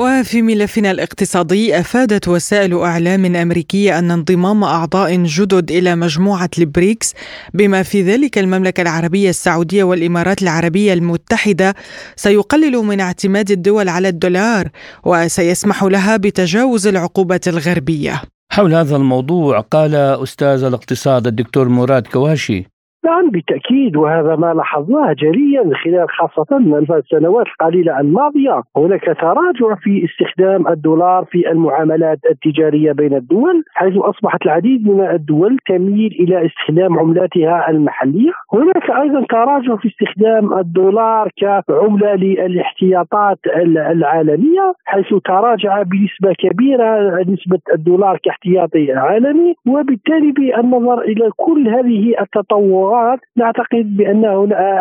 وفي ملفنا الاقتصادي أفادت وسائل إعلام أمريكية أن انضمام أعضاء جدد إلى مجموعة البريكس بما في ذلك المملكة العربية السعودية والإمارات العربية المتحدة سيقلل من اعتماد الدول على الدولار وسيسمح لها بتجاوز العقوبات الغربية. حول هذا الموضوع قال أستاذ الاقتصاد الدكتور مراد كواشي نعم بالتاكيد وهذا ما لاحظناه جليا خلال خاصة السنوات القليله الماضية. هناك تراجع في استخدام الدولار في المعاملات التجارية بين الدول حيث أصبحت العديد من الدول تميل إلى استخدام عملاتها المحلية. هناك أيضا تراجع في استخدام الدولار كعمله للاحتياطات العالمية حيث تراجع بنسبة كبيرة نسبة الدولار كاحتياطي عالمي. وبالتالي بالنظر إلى كل هذه التطورات الدولار نعتقد بأن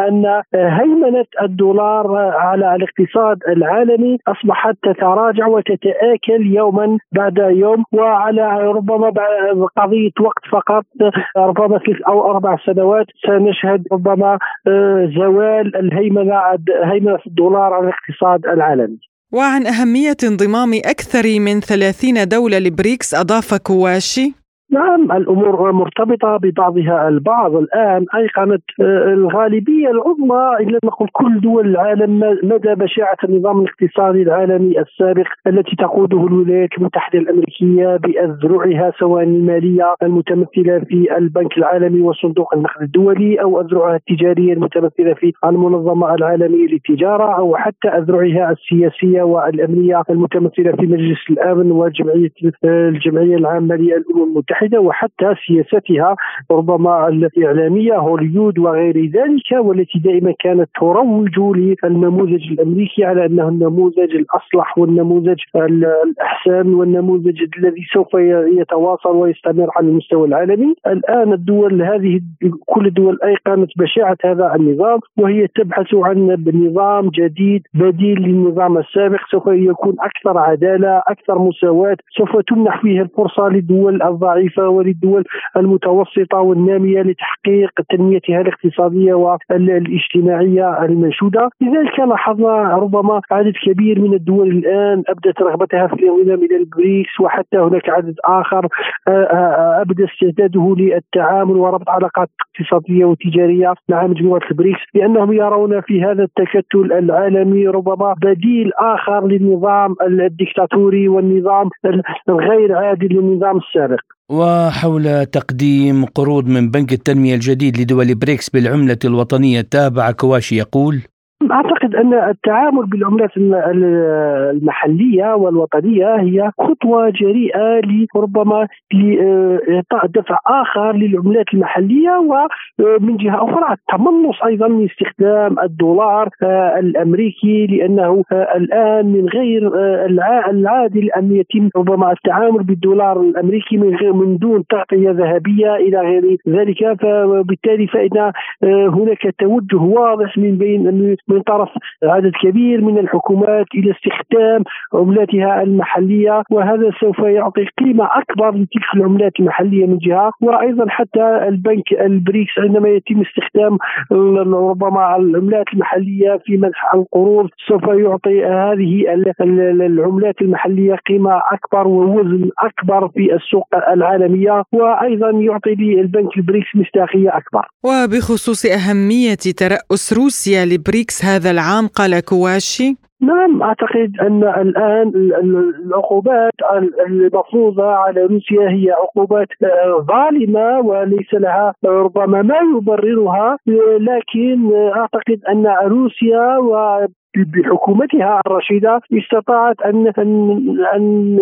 أن هيمنة الدولار على الاقتصاد العالمي أصبحت تتراجع وتتآكل يوما بعد يوم وعلى ربما قضية وقت فقط ربما ثلاث أو أربع سنوات سنشهد ربما زوال الهيمنة هيمنة الدولار على الاقتصاد العالمي. وعن أهمية انضمام أكثر من 30 دولة لبريكس أضاف كواشي نعم الأمور مرتبطة ببعضها البعض. الآن ايقنت آه، الغالبية العظمى ان لم نقل كل دول العالم مدى بشاعة النظام الاقتصادي العالمي السابق التي تقوده الولايات المتحدة الأمريكية بأذرعها سواء المالية المتمثلة في البنك العالمي وصندوق النقد الدولي أو أذرعها التجارية المتمثلة في المنظمة العالمية للتجارة أو حتى أذرعها السياسية والأمنية المتمثلة في مجلس الأمن وجمعيه الجمعية العامة للأمم المتحدة. المتحده وحتى سياستها ربما الاعلاميه هوليود وغير ذلك والتي دائما كانت تروج للنموذج الأمريكي على أنه النموذج الأصلح والنموذج الأحسن والنموذج الذي سوف يتواصل ويستمر على المستوى العالمي. الآن الدول هذه كل الدول ايقنت بشاعة هذا النظام وهي تبحث عن نظام جديد بديل للنظام السابق سوف يكون أكثر عدالة أكثر مساواة سوف تمنح فيه الفرصة للدول الضعيفة الضعيفة وللدول المتوسطة والنامية لتحقيق تنميتها الاقتصادية والإجتماعية المنشودة. لذلك لاحظنا ربما عدد كبير من الدول الآن أبدت رغبتها في الانضمام إلى البريكس وحتى هناك عدد آخر آه، آه، أبدى استعداده للتعامل وربط علاقات اقتصادية وتجارية مع مجموعة البريكس لأنهم يرون في هذا التكتل العالمي ربما بديل آخر للنظام الدكتاتوري والنظام الغير عادل للنظام السابق. وحول تقديم قروض من بنك التنمية الجديد لدول بريكس بالعملة الوطنية تابع كواشي يقول أعتقد أن التعامل بالعملات المحلية والوطنية هي خطوة جريئة لربما لإعطاء دفع آخر للعملات المحلية ومن جهة أخرى التمنص أيضا من استخدام الدولار آه، الأمريكي لأنه آه، الآن من غير آه، العادل أن يتم ربما التعامل بالدولار الأمريكي من غير من دون تغطية ذهبية إلى غير ذلك. فبالتالي فإن هناك توجه واضح من بين من طرف عدد كبير من الحكومات إلى استخدام عملاتها المحلية وهذا سوف يعطي قيمة أكبر لتلك العملات المحلية من جهة وأيضا حتى البنك البريكس عندما يتم استخدام ربما العملات المحلية في منح القروض سوف يعطي هذه العملات المحلية قيمة أكبر ووزن أكبر في السوق العالمية وأيضا يعطي للبنك البريكس مصداقية أكبر. وبخصوص أهمية ترأس روسيا لبريكس هذا العام؟ قال كواشي. نعم أعتقد أن الآن العقوبات المفروضه على روسيا هي عقوبات آه، ظالمة وليس لها ربما ما يبررها لكن أعتقد أن روسيا بحكومتها الرشيدة استطاعت أن أن,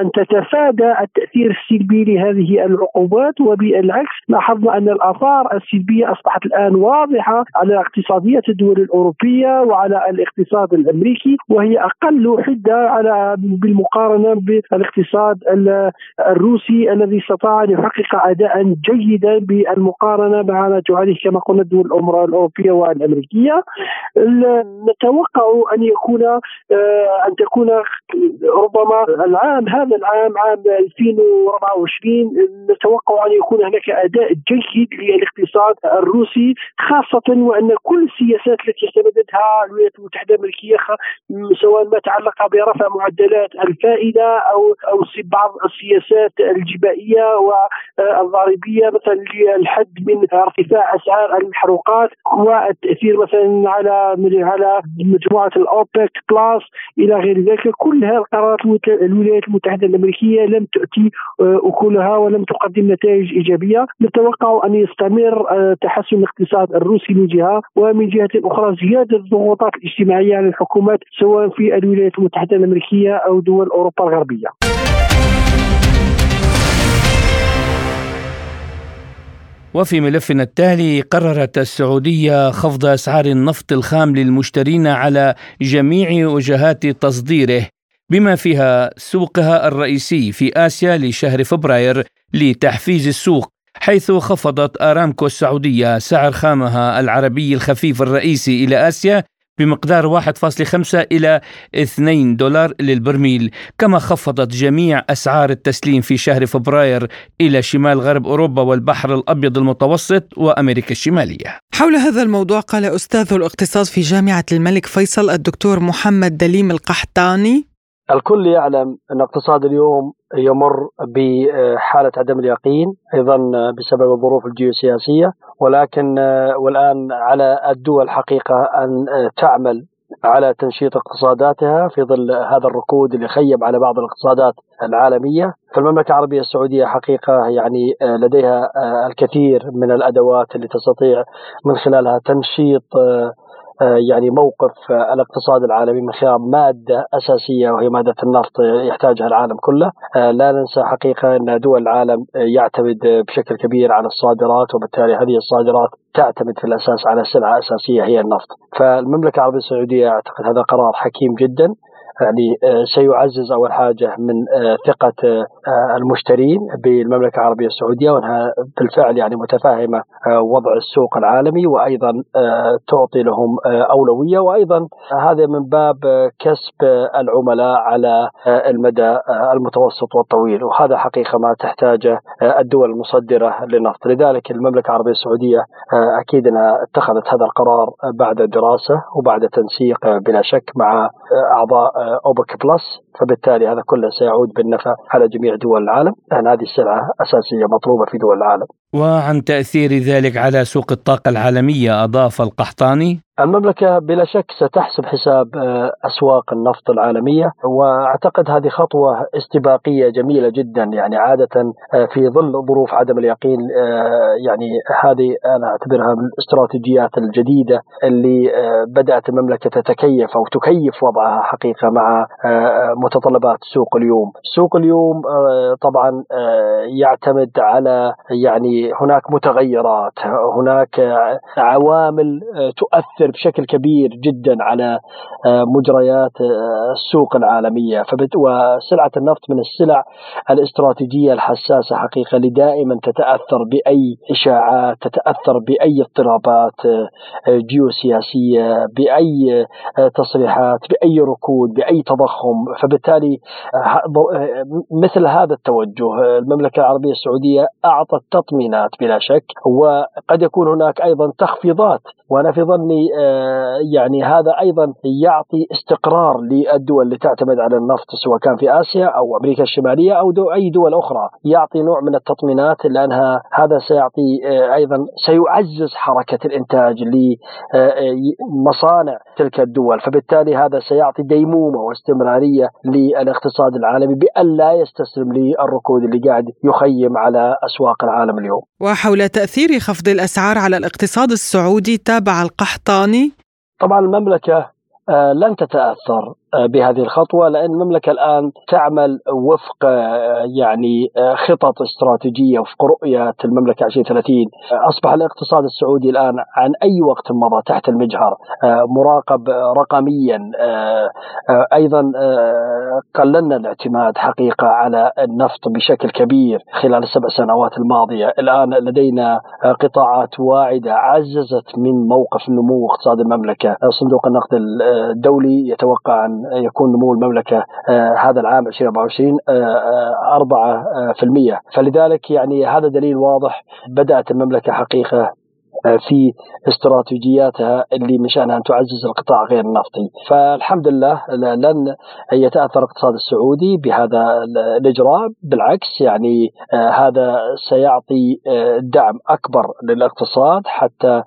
أن تتفادى التأثير السلبي لهذه العقوبات وبالعكس لاحظنا أن الآثار السلبية أصبحت الآن واضحة على اقتصادية الدول الأوروبية وعلى الاقتصاد الأمريكي وهي أقل حدة على بالمقارنة بالاقتصاد الروسي الذي استطاع أن يحقق اداء جيدا بالمقارنة مع ما تعانيه كما قلنا الدول الأوروبية والأمريكية. نتوقع أن يكون آه، أن تكون ربما العام هذا العام عام 2024 نتوقع أن يكون هناك أداء جيد للاقتصاد الروسي خاصة وأن كل السياسات التي اعتمدتها الولايات المتحدة الأمريكية سواء ما تعلق برفع معدلات الفائدة أو أو بعض السياسات الجبائية والضريبيه مثلا للحد من ارتفاع أسعار المحروقات والتاثير مثلا على على مجموعة الأوبك بلاس إلى غير ذلك. كل هذه القرارات الولايات المتحدة الأمريكية لم تؤتي آه، أكلها ولم تقدم نتائج إيجابية. نتوقع أن يستمر آه، تحسن الاقتصاد الروسي من جهة ومن جهة أخرى. زيادة الضغوطات الاجتماعية على الحكومات سواء في الولايات المتحدة الأمريكية أو دول أوروبا الغربية. وفي ملفنا التالي قررت السعودية خفض أسعار النفط الخام للمشترين على جميع وجهات تصديره بما فيها سوقها الرئيسي في آسيا لشهر فبراير لتحفيز السوق حيث خفضت أرامكو السعودية سعر خامها العربي الخفيف الرئيسي إلى آسيا بمقدار 1.5 إلى 2 دولار للبرميل. كما خفضت جميع أسعار التسليم في شهر فبراير إلى شمال غرب أوروبا والبحر الأبيض المتوسط وأمريكا الشمالية. حول هذا الموضوع قال أستاذ الاقتصاد في جامعة الملك فيصل الدكتور محمد دليم القحطاني الكل يعلم أن اقتصاد اليوم يمر بحالة عدم اليقين أيضا بسبب الظروف الجيوسياسية ولكن والآن على الدول حقيقة أن تعمل على تنشيط اقتصاداتها في ظل هذا الركود اللي خيب على بعض الاقتصادات العالمية. فالمملكة العربية السعودية حقيقة يعني لديها الكثير من الأدوات اللي تستطيع من خلالها تنشيط يعني موقف آه، الاقتصاد العالمي من خلال مادة أساسية وهي مادة النفط يحتاجها العالم كله، آه، لا ننسى حقيقة أن دول العالم يعتمد بشكل كبير على الصادرات وبالتالي هذه الصادرات تعتمد في الأساس على سلعة أساسية هي النفط، فالمملكة العربية السعودية أعتقد هذا قرار حكيم جدا. يعني آه، سيعزز أول حاجة من آه، ثقة آه، المشترين بالمملكة العربية السعودية وأنها بالفعل يعني متفاهمة وضع السوق العالمي وأيضا تعطي لهم أولوية. وأيضا هذا من باب كسب العملاء على المدى المتوسط والطويل. وهذا حقيقة ما تحتاجه الدول المصدرة للنفط. لذلك المملكة العربية السعودية أكيد أنها اتخذت هذا القرار بعد دراسة وبعد تنسيق بلا شك مع أعضاء أوبك بلس فبالتالي هذا كله سيعود بالنفع على جميع دول العالم لأن هذه السلعة أساسية مطلوبة في دول العالم. وعن تأثير ذلك على سوق الطاقة العالمية أضاف القحطاني. المملكة بلا شك ستحسب حساب آه، أسواق النفط العالمية وأعتقد هذه خطوة استباقية جميلة جدا يعني عادة آه، في ظل ظروف عدم اليقين آه، يعني هذه أنا أعتبرها من الاستراتيجيات الجديدة اللي بدأت المملكة تتكيف أو تكيف وضعها حقيقة مع متطلبات سوق اليوم. سوق اليوم طبعا يعتمد على يعني هناك متغيرات هناك عوامل تؤثر بشكل كبير جدا على مجريات السوق العالمية. وسلعة النفط من السلع الاستراتيجية الحساسة حقيقة اللي دائما تتأثر بأي إشاعات تتأثر بأي اضطرابات جيوسياسية بأي تصريحات بأي ركود بأي تضخم. فبالتالي مثل هذا التوجه المملكة العربية السعودية أعطت تطمينات بلا شك. وقد يكون هناك أيضا تخفيضات وأنا في ظني آه، يعني هذا أيضا يعطي استقرار للدول اللي تعتمد على النفط سواء كان في آسيا أو أمريكا الشمالية أو دو أي دول أخرى. يعطي نوع من التطمينات لأنها هذا سيعطي آه، أيضا سيعزز حركة الإنتاج لمصانع آه، تلك الدول. فبالتالي هذا سيعطي ديمومة واستمرارية للاقتصاد العالمي بأن لا يستسلم للركود اللي قاعد يخيم على أسواق العالم اليوم. وحول تأثير خفض الأسعار على الاقتصاد السعودي تابع القحطاني. طبعا المملكة آه، لن تتأثر. بهذه الخطوة لأن المملكة الآن تعمل وفق آه، يعني خطط استراتيجية وفق رؤية المملكة 2030 أصبح الاقتصاد السعودي الآن عن أي وقت مضى تحت المجهر مراقب رقميا أيضا قللنا الاعتماد حقيقة على النفط بشكل كبير خلال السبع سنوات الماضية. الآن لدينا قطاعات واعدة عززت من موقف نمو اقتصاد المملكة. صندوق النقد الدولي يتوقع أن يكون نمو المملكة آه، هذا العام 2024 4% آه، فلذلك يعني هذا دليل واضح بدأت المملكة حقيقة في استراتيجياتها اللي من شأنها أن تعزز القطاع غير النفطي. فالحمد لله لن يتأثر الاقتصاد السعودي بهذا الإجراء. بالعكس يعني آه، هذا سيعطي آه، دعم أكبر للاقتصاد حتى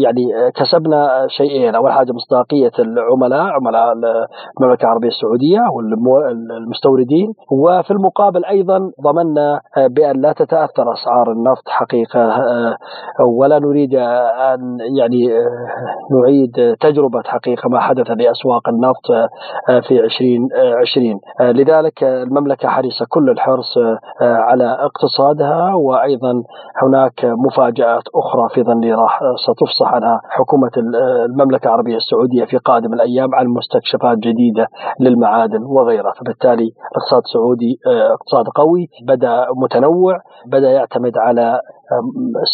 يعني كسبنا شيئين. أول حاجة مصداقية العملاء عملاء المملكة العربية السعودية والمستوردين وفي المقابل أيضا ضمننا آه، بأن لا تتأثر أسعار النفط حقيقة ولا نريد نريد أن يعني آه، نعيد تجربة حقيقة ما حدث لأسواق النفط آه، في 2020 آه، لذلك المملكة حريصة كل الحرص على اقتصادها وأيضا هناك مفاجآت أخرى في ظني راح ستفصح عنها. حكومة المملكة العربية السعودية في قادم الأيام عن مستكشفات جديدة للمعادن وغيرها. فبالتالي الاقتصاد السعودي اقتصاد قوي بدأ متنوع بدأ يعتمد على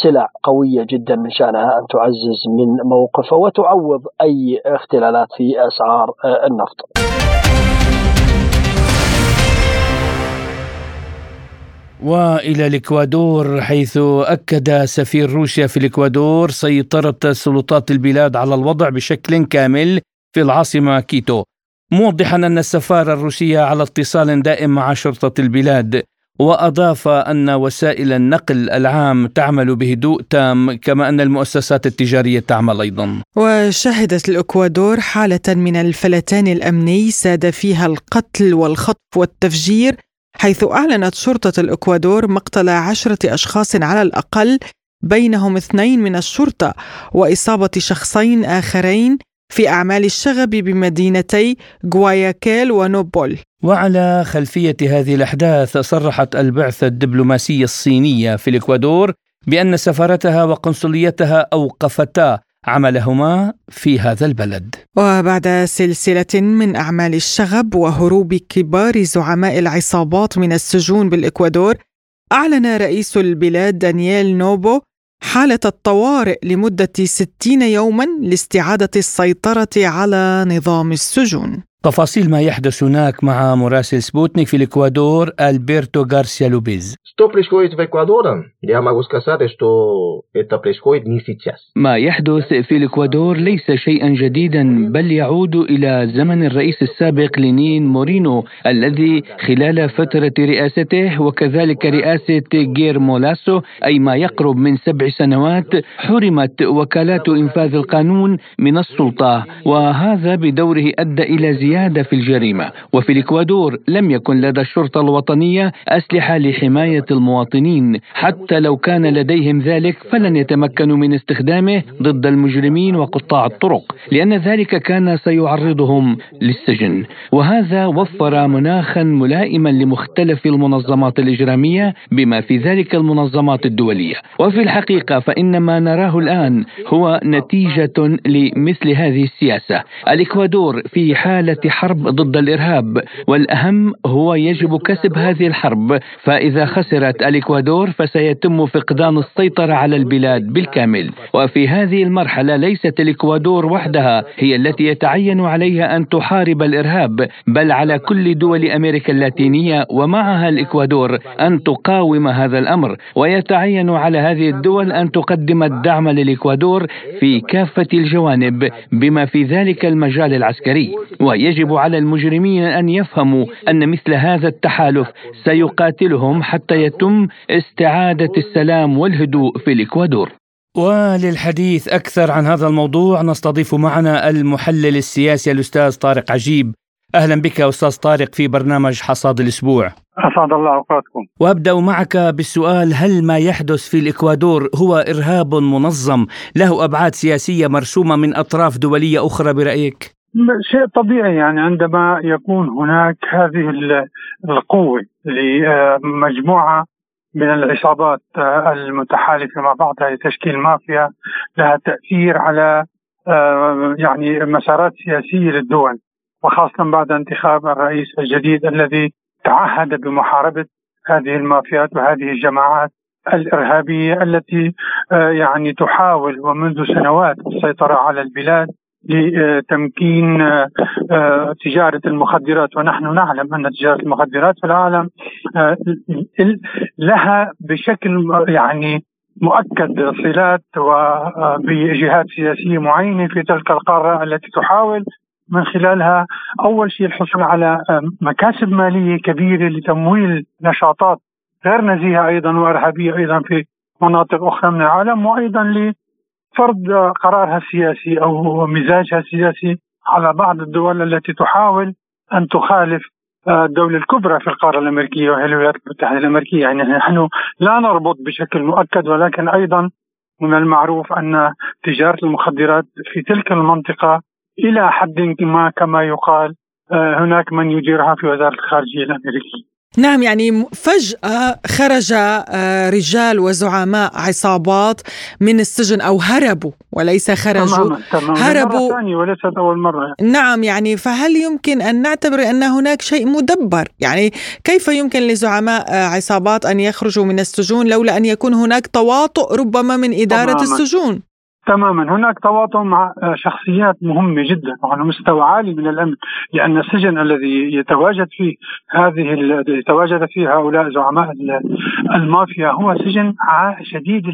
سلع قوية جدا من شأنها أن تعزز من موقفه وتعوض أي اختلالات في أسعار النفط. وإلى الإكوادور حيث أكد سفير روسيا في الإكوادور سيطرة سلطات البلاد على الوضع بشكل كامل في العاصمة كيتو موضحا أن السفارة الروسية على اتصال دائم مع شرطة البلاد. وأضاف أن وسائل النقل العام تعمل بهدوء تام كما أن المؤسسات التجارية تعمل أيضا. وشهدت الإكوادور حالة من الفلتان الأمني ساد فيها القتل والخطف والتفجير حيث أعلنت شرطة الإكوادور مقتل عشرة أشخاص على الأقل بينهم اثنين من الشرطة وإصابة شخصين آخرين في أعمال الشغب بمدينتي غواياكيل ونوبول وعلى خلفية هذه الأحداث صرحت البعثة الدبلوماسية الصينية في الإكوادور بأن سفارتها وقنصليتها أوقفتا عملهما في هذا البلد. وبعد سلسلة من أعمال الشغب وهروب كبار زعماء العصابات من السجون بالإكوادور، أعلن رئيس البلاد دانييل نوبو حالة الطوارئ لمدة 60 يوما لاستعادة السيطرة على نظام السجون. تفاصيل ما يحدث هناك مع مراسل سبوتنيك في الإكوادور ألبرتو غارسيا لوبيز. ما يحدث في الإكوادور ليس شيئا جديدا بل يعود إلى زمن الرئيس السابق لينين مورينو الذي خلال فترة رئاسته وكذلك رئاسة غييرمو لاسو أي ما يقرب من سبع سنوات حرمت وكالات إنفاذ القانون من السلطة وهذا بدوره أدى إلى زيادة زيادة في الجريمة وفي الإكوادور لم يكن لدى الشرطة الوطنية أسلحة لحماية المواطنين. حتى لو كان لديهم ذلك فلن يتمكنوا من استخدامه ضد المجرمين وقطاع الطرق لأن ذلك كان سيعرضهم للسجن. وهذا وفر مناخا ملائما لمختلف المنظمات الإجرامية بما في ذلك المنظمات الدولية. وفي الحقيقة فإن ما نراه الآن هو نتيجة لمثل هذه السياسة. الإكوادور في حالة حرب ضد الإرهاب والأهم هو يجب كسب هذه الحرب. فإذا خسرت الإكوادور فسيتم فقدان السيطرة على البلاد بالكامل. وفي هذه المرحلة ليست الإكوادور وحدها هي التي يتعين عليها أن تحارب الإرهاب بل على كل دول أمريكا اللاتينية ومعها الإكوادور أن تقاوم هذا الأمر. ويتعين على هذه الدول أن تقدم الدعم للإكوادور في كافة الجوانب بما في ذلك المجال العسكري. ويجب يجب على المجرمين أن يفهموا أن مثل هذا التحالف سيقاتلهم حتى يتم استعادة السلام والهدوء في الإكوادور. وللحديث أكثر عن هذا الموضوع نستضيف معنا المحلل السياسي الأستاذ طارق عجيب. أهلا بك أستاذ طارق في برنامج حصاد الأسبوع. اسعد الله أوقاتكم. وأبدأ معك بالسؤال هل ما يحدث في الإكوادور هو إرهاب منظم له أبعاد سياسية مرسومة من أطراف دولية أخرى برأيك؟ شيء طبيعي يعني عندما يكون هناك هذه القوة لمجموعة من العصابات المتحالفة مع بعضها لتشكيل مافيا لها تأثير على يعني مسارات سياسية للدول وخاصة بعد انتخاب الرئيس الجديد الذي تعهد بمحاربة هذه المافيات وهذه الجماعات الإرهابية التي يعني تحاول ومنذ سنوات السيطرة على البلاد لتمكين آه، تجارة المخدرات ونحن نعلم أن تجارة المخدرات في العالم آه، لها بشكل يعني مؤكد صلات وبجهات سياسية معينة في تلك القارة التي تحاول من خلالها أول شيء الحصول على آه، مكاسب مالية كبيرة لتمويل نشاطات غير نزيهة أيضا وإرهابية أيضا في مناطق أخرى من العالم وأيضا فرض قرارها السياسي أو مزاجها السياسي على بعض الدول التي تحاول أن تخالف آه، الدولة الكبرى في القارة الأمريكية وهي الولايات المتحدة الأمريكية. يعني نحن لا نربط بشكل مؤكد ولكن أيضا من المعروف أن تجارة المخدرات في تلك المنطقة إلى حد ما كما يقال آه، هناك من يديرها في وزارة الخارجية الأمريكية. نعم يعني فجأة خرج آه، رجال وزعماء عصابات من السجن أو هربوا وليس خرجوا تماما تماما هربوا مرة ثانية وليست أول مرة. نعم يعني فهل يمكن أن نعتبر أن هناك شيء مدبر يعني كيف يمكن لزعماء آه، عصابات أن يخرجوا من السجون لولا أن يكون هناك تواطؤ ربما من إدارة تماما. السجون تماما. هناك تواطؤ مع شخصيات مهمة جدا وعلى مستوى عالي من الأمن لأن السجن الذي يتواجد فيه هذه يتواجد فيه هؤلاء زعماء المافيا هو سجن شديد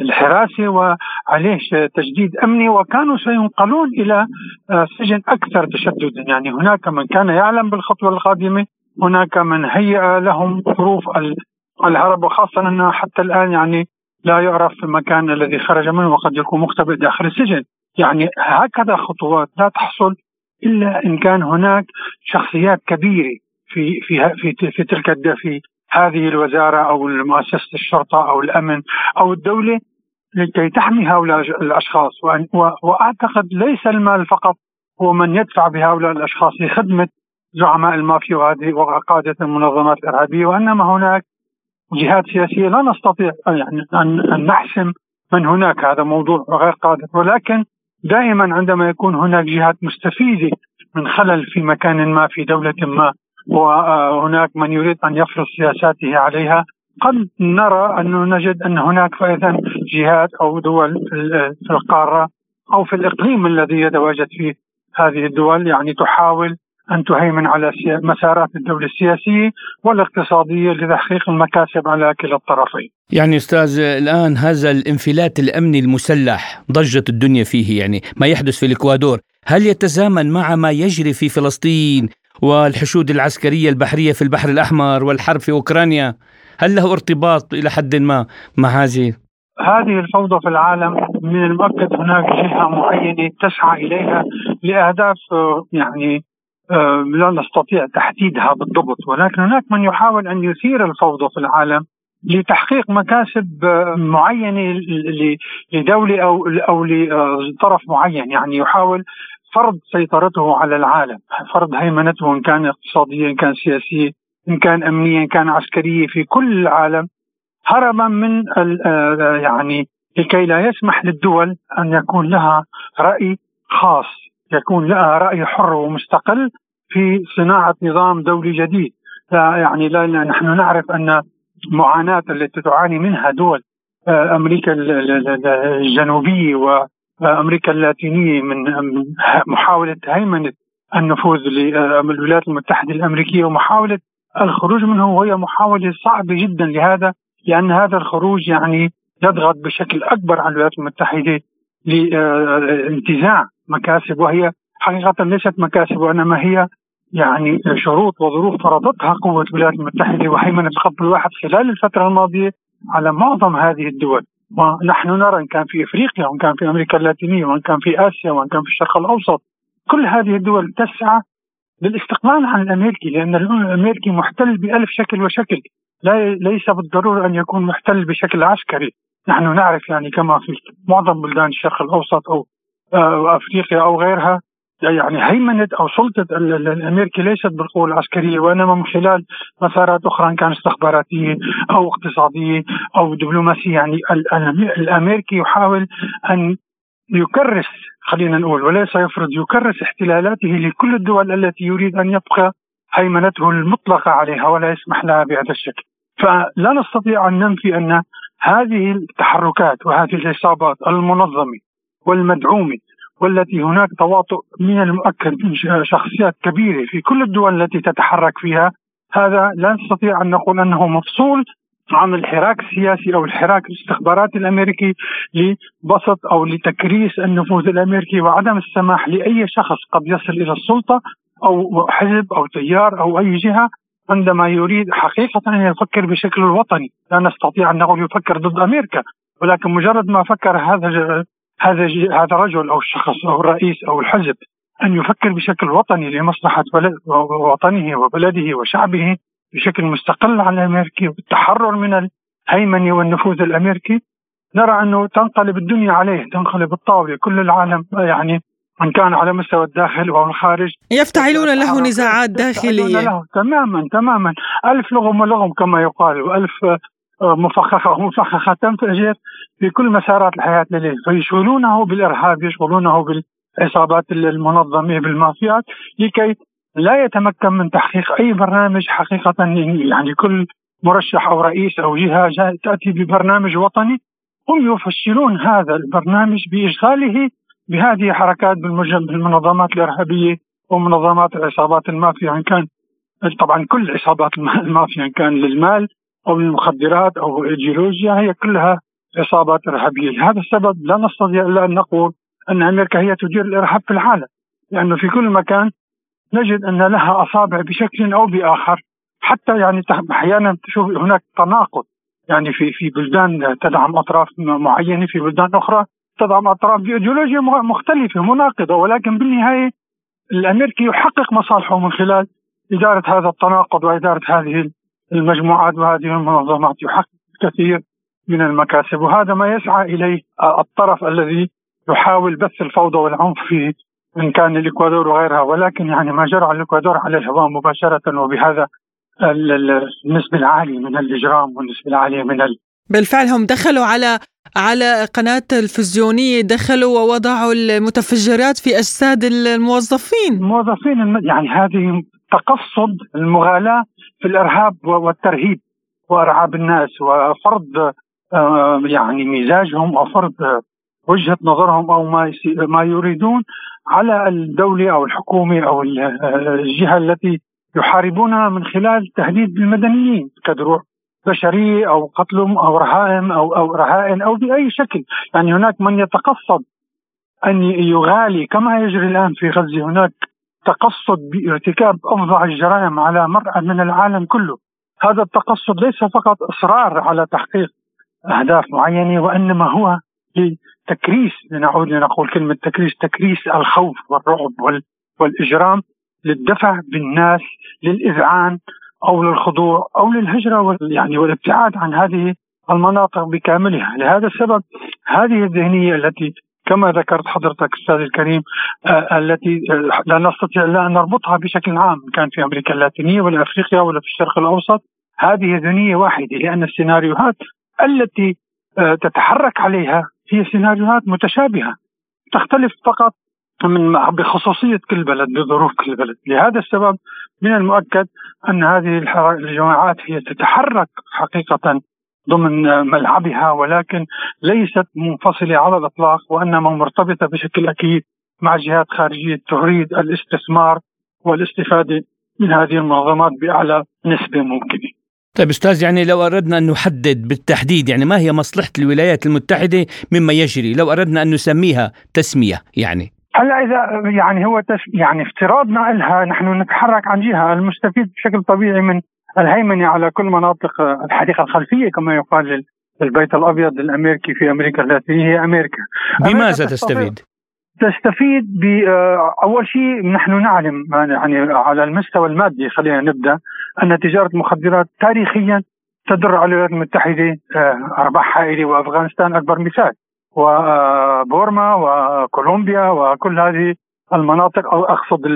الحراسة وعليه تجديد أمني وكانوا سينقلون إلى سجن أكثر تشددا. يعني هناك من كان يعلم بالخطوة القادمة هناك من هيأ لهم ظروف الهرب وخاصة أنه حتى الآن يعني لا يعرف المكان الذي خرج منه وقد يكون مختبئ داخل السجن. يعني هكذا خطوات لا تحصل إلا إن كان هناك شخصيات كبيرة في في في في تلك في هذه الوزارة أو مؤسسه الشرطة أو الأمن أو الدولة لكي تحمي هؤلاء الأشخاص. وأعتقد ليس المال فقط هو من يدفع بهؤلاء الأشخاص لخدمة زعماء المافيا وهذه وقادة المنظمات الإرهابية وإنما هناك جهات سياسية لا نستطيع يعني ان نحسم من هناك هذا موضوع غير قادر. ولكن دائما عندما يكون هناك جهات مستفيده من خلل في مكان ما في دولة ما وهناك من يريد أن يفرض سياساته عليها قد نرى انه نجد أن هناك فائده جهات أو دول في القارة أو في الإقليم الذي يتواجد فيه هذه الدول يعني تحاول أن تهيمن على مسارات الدولة السياسية والاقتصادية لتحقيق المكاسب على كلا الطرفين. يعني أستاذ الآن هذا الانفلات الأمني المسلح ضجت الدنيا فيه يعني ما يحدث في الإكوادور. هل يتزامن مع ما يجري في فلسطين والحشود العسكرية البحرية في البحر الأحمر والحرب في أوكرانيا؟ هل له ارتباط إلى حد ما مع هذه؟ هذه الفوضى في العالم من المؤكد هناك جهة معينة تسعى إليها لأهداف يعني آه، لا نستطيع تحديدها بالضبط ولكن هناك من يحاول أن يثير الفوضى في العالم لتحقيق مكاسب آه، معينة لدولة أو أو لطرف معين يعني يحاول فرض سيطرته على العالم فرض هيمنته إن كان اقتصاديا إن كان سياسيا إن كان امنيا إن كان عسكريا في كل العالم هربا من آه، يعني لكي لا يسمح للدول أن يكون لها رأي خاص. يكون لها رأي حر ومستقل في صناعة نظام دولي جديد. لا يعني لا نحن نعرف أن معاناة التي تعاني منها دول آه، أمريكا الجنوبية وامريكا اللاتينية من محاولة هيمنة النفوذ للولايات المتحدة الأمريكية ومحاولة الخروج منه وهي محاولة صعبة جدا لهذا لأن هذا الخروج يعني يضغط بشكل أكبر على الولايات المتحدة لانتزاع مكاسب وهي حقيقة ليست مكاسب وإنما هي يعني شروط وظروف فرضتها قوة الولايات المتحدة وهيمنه الخط الواحد خلال الفترة الماضية على معظم هذه الدول. ونحن نرى إن كان في إفريقيا وإن كان في أمريكا اللاتينية وإن كان في آسيا وإن كان في الشرق الأوسط كل هذه الدول تسعى للاستقلال عن الأمريكي لأن الأمريكي محتل بألف شكل وشكل. لا ليس بالضرورة أن يكون محتل بشكل عسكري. نحن نعرف يعني كما في معظم بلدان الشرق الأوسط أو آه، أفريقيا أو غيرها يعني هيمنه أو سلطة الأمريكي ليست بالقوة العسكرية وإنما من خلال مسارات أخرى إن كان استخباراتيه أو اقتصاديه أو دبلوماسيه يعني الأمريكي يحاول أن يكرس خلينا نقول وليس يفرض يكرس احتلالاته لكل الدول التي يريد أن يبقى هيمنته المطلقة عليها ولا يسمح لها بهذا الشكل. فلا نستطيع أن ننفي أن هذه التحركات وهذه العصابات المنظمة والمدعومة والتي هناك تواطؤ من المؤكد من شخصيات كبيرة في كل الدول التي تتحرك فيها. هذا لا نستطيع أن نقول أنه مفصول عن الحراك السياسي أو الحراك الاستخباراتي الأمريكي لبسط أو لتكريس النفوذ الأمريكي وعدم السماح لأي شخص قد يصل إلى السلطة أو حزب أو تيار أو أي جهة عندما يريد حقيقة أن يفكر بشكل وطني، لا نستطيع ان نقول يفكر ضد أمريكا، ولكن مجرد ما فكر هذا هذا هذا الرجل أو الشخص أو الرئيس أو الحزب أن يفكر بشكل وطني لمصلحة وطنه وبلده وشعبه بشكل مستقل عن الأمريكي والتحرر من الهيمنة والنفوذ الأمريكي. نرى أنه تنقلب الدنيا عليه تنقلب الطاولة كل العالم يعني ان كان على مستوى الداخل أو الخارج يفتعلون له نزاعات داخلية. له تماما تماما. ألف لغم ولغم كما يقال وألف مفخخه ومفخخه تنفجر في كل مسارات الحياة لديه فيشغلونه بالإرهاب يشغلونه بالعصابات المنظمة بالمافيات لكي لا يتمكن من تحقيق أي برنامج حقيقة يعني كل مرشح أو رئيس أو جهة تأتي ببرنامج وطني. هم يفشلون هذا البرنامج بإشغاله بهذه حركات بالمنظمات الإرهابية ومنظمات العصابات المافيا إن كان طبعا كل عصابات المافيا إن كان للمال أو للمخدرات أو الايديولوجيا هي كلها عصابات إرهابية، لهذا السبب لا نستطيع إلا أن نقول أن أمريكا هي تدير الإرهاب في العالم، لأنه في كل مكان نجد أن لها أصابع بشكل أو بآخر. حتى يعني أحيانا تشوف هناك تناقض. يعني في في بلدان تدعم أطراف معينة في بلدان أخرى تدعم أطراف بإيديولوجيا مختلفة مناقضة. ولكن بالنهاية الأمريكي يحقق مصالحه من خلال إدارة هذا التناقض وإدارة هذه المجموعات وهذه المنظمات يحقق كثير من المكاسب وهذا ما يسعى إليه الطرف الذي يحاول بث الفوضى والعنف في إن كان الاكوادور وغيرها ولكن يعني ما جرى على الإكوادور على الهواء مباشرة وبهذا النسبة العالية من الإجرام والنسبة العالية من ال... بالفعل هم دخلوا على على قناة تلفزيونية دخلوا ووضعوا المتفجرات في أجساد الموظفين. الموظفين يعني هذه تقصد المغالاة في الإرهاب والترهيب وإرعاب الناس وفرض آه، يعني مزاجهم وفرض وجهة نظرهم أو ما ما يريدون على الدولة أو الحكومة أو الجهة التي يحاربونها من خلال تهديد المدنيين كدروع بشريه أو قتلهم أو رهائن أو أو رهائن أو بأي شكل، يعني هناك من يتقصد أن يغالي كما يجري الآن في غزة. هناك تقصد بارتكاب افظع الجرائم على مرأى من العالم كله. هذا التقصد ليس فقط إصرار على تحقيق أهداف معينة وإنما هو لتكريس لنعود لنقول كلمة تكريس تكريس الخوف والرعب والإجرام للدفع بالناس للإذعان أو للخضوع أو للهجرة يعني والابتعاد عن هذه المناطق بكاملها، لهذا السبب هذه الذهنية التي كما ذكرت حضرتك أستاذ الكريم آه التي آه لا نستطيع أن نربطها بشكل عام كان في أمريكا اللاتينية ولا أفريقيا ولا في الشرق الأوسط. هذه ذهنيه واحدة لأن السيناريوهات التي آه تتحرك عليها هي سيناريوهات متشابهة تختلف فقط من بخصوصية كل بلد بظروف كل بلد. لهذا السبب من المؤكد أن هذه الجماعات هي تتحرك حقيقة ضمن ملعبها ولكن ليست منفصلة على الإطلاق وإنما مرتبطة بشكل أكيد مع جهات خارجية تريد الاستثمار والاستفادة من هذه المنظمات بأعلى نسبة ممكنة. طيب أستاذ يعني لو أردنا أن نحدد بالتحديد يعني ما هي مصلحة الولايات المتحدة مما يجري؟ لو أردنا أن نسميها تسمية يعني. هلا إذا يعني هو يعني افتراضنا لها نحن نتحرك عن جهة المستفيد بشكل طبيعي من الهيمنة على كل مناطق الحديقة الخلفية كما يقال للبيت الأبيض الأمريكي في أمريكا اللاتينية هي أمريكا. بماذا تستفيد؟ تستفيد؟ أول شيء نحن نعلم يعني على المستوى المادي خلينا نبدأ أن تجارة المخدرات تاريخيا تدر على الولايات المتحدة أرباح هائله وأفغانستان أكبر مثال. وبورما وكولومبيا وكل هذه المناطق أو أقصد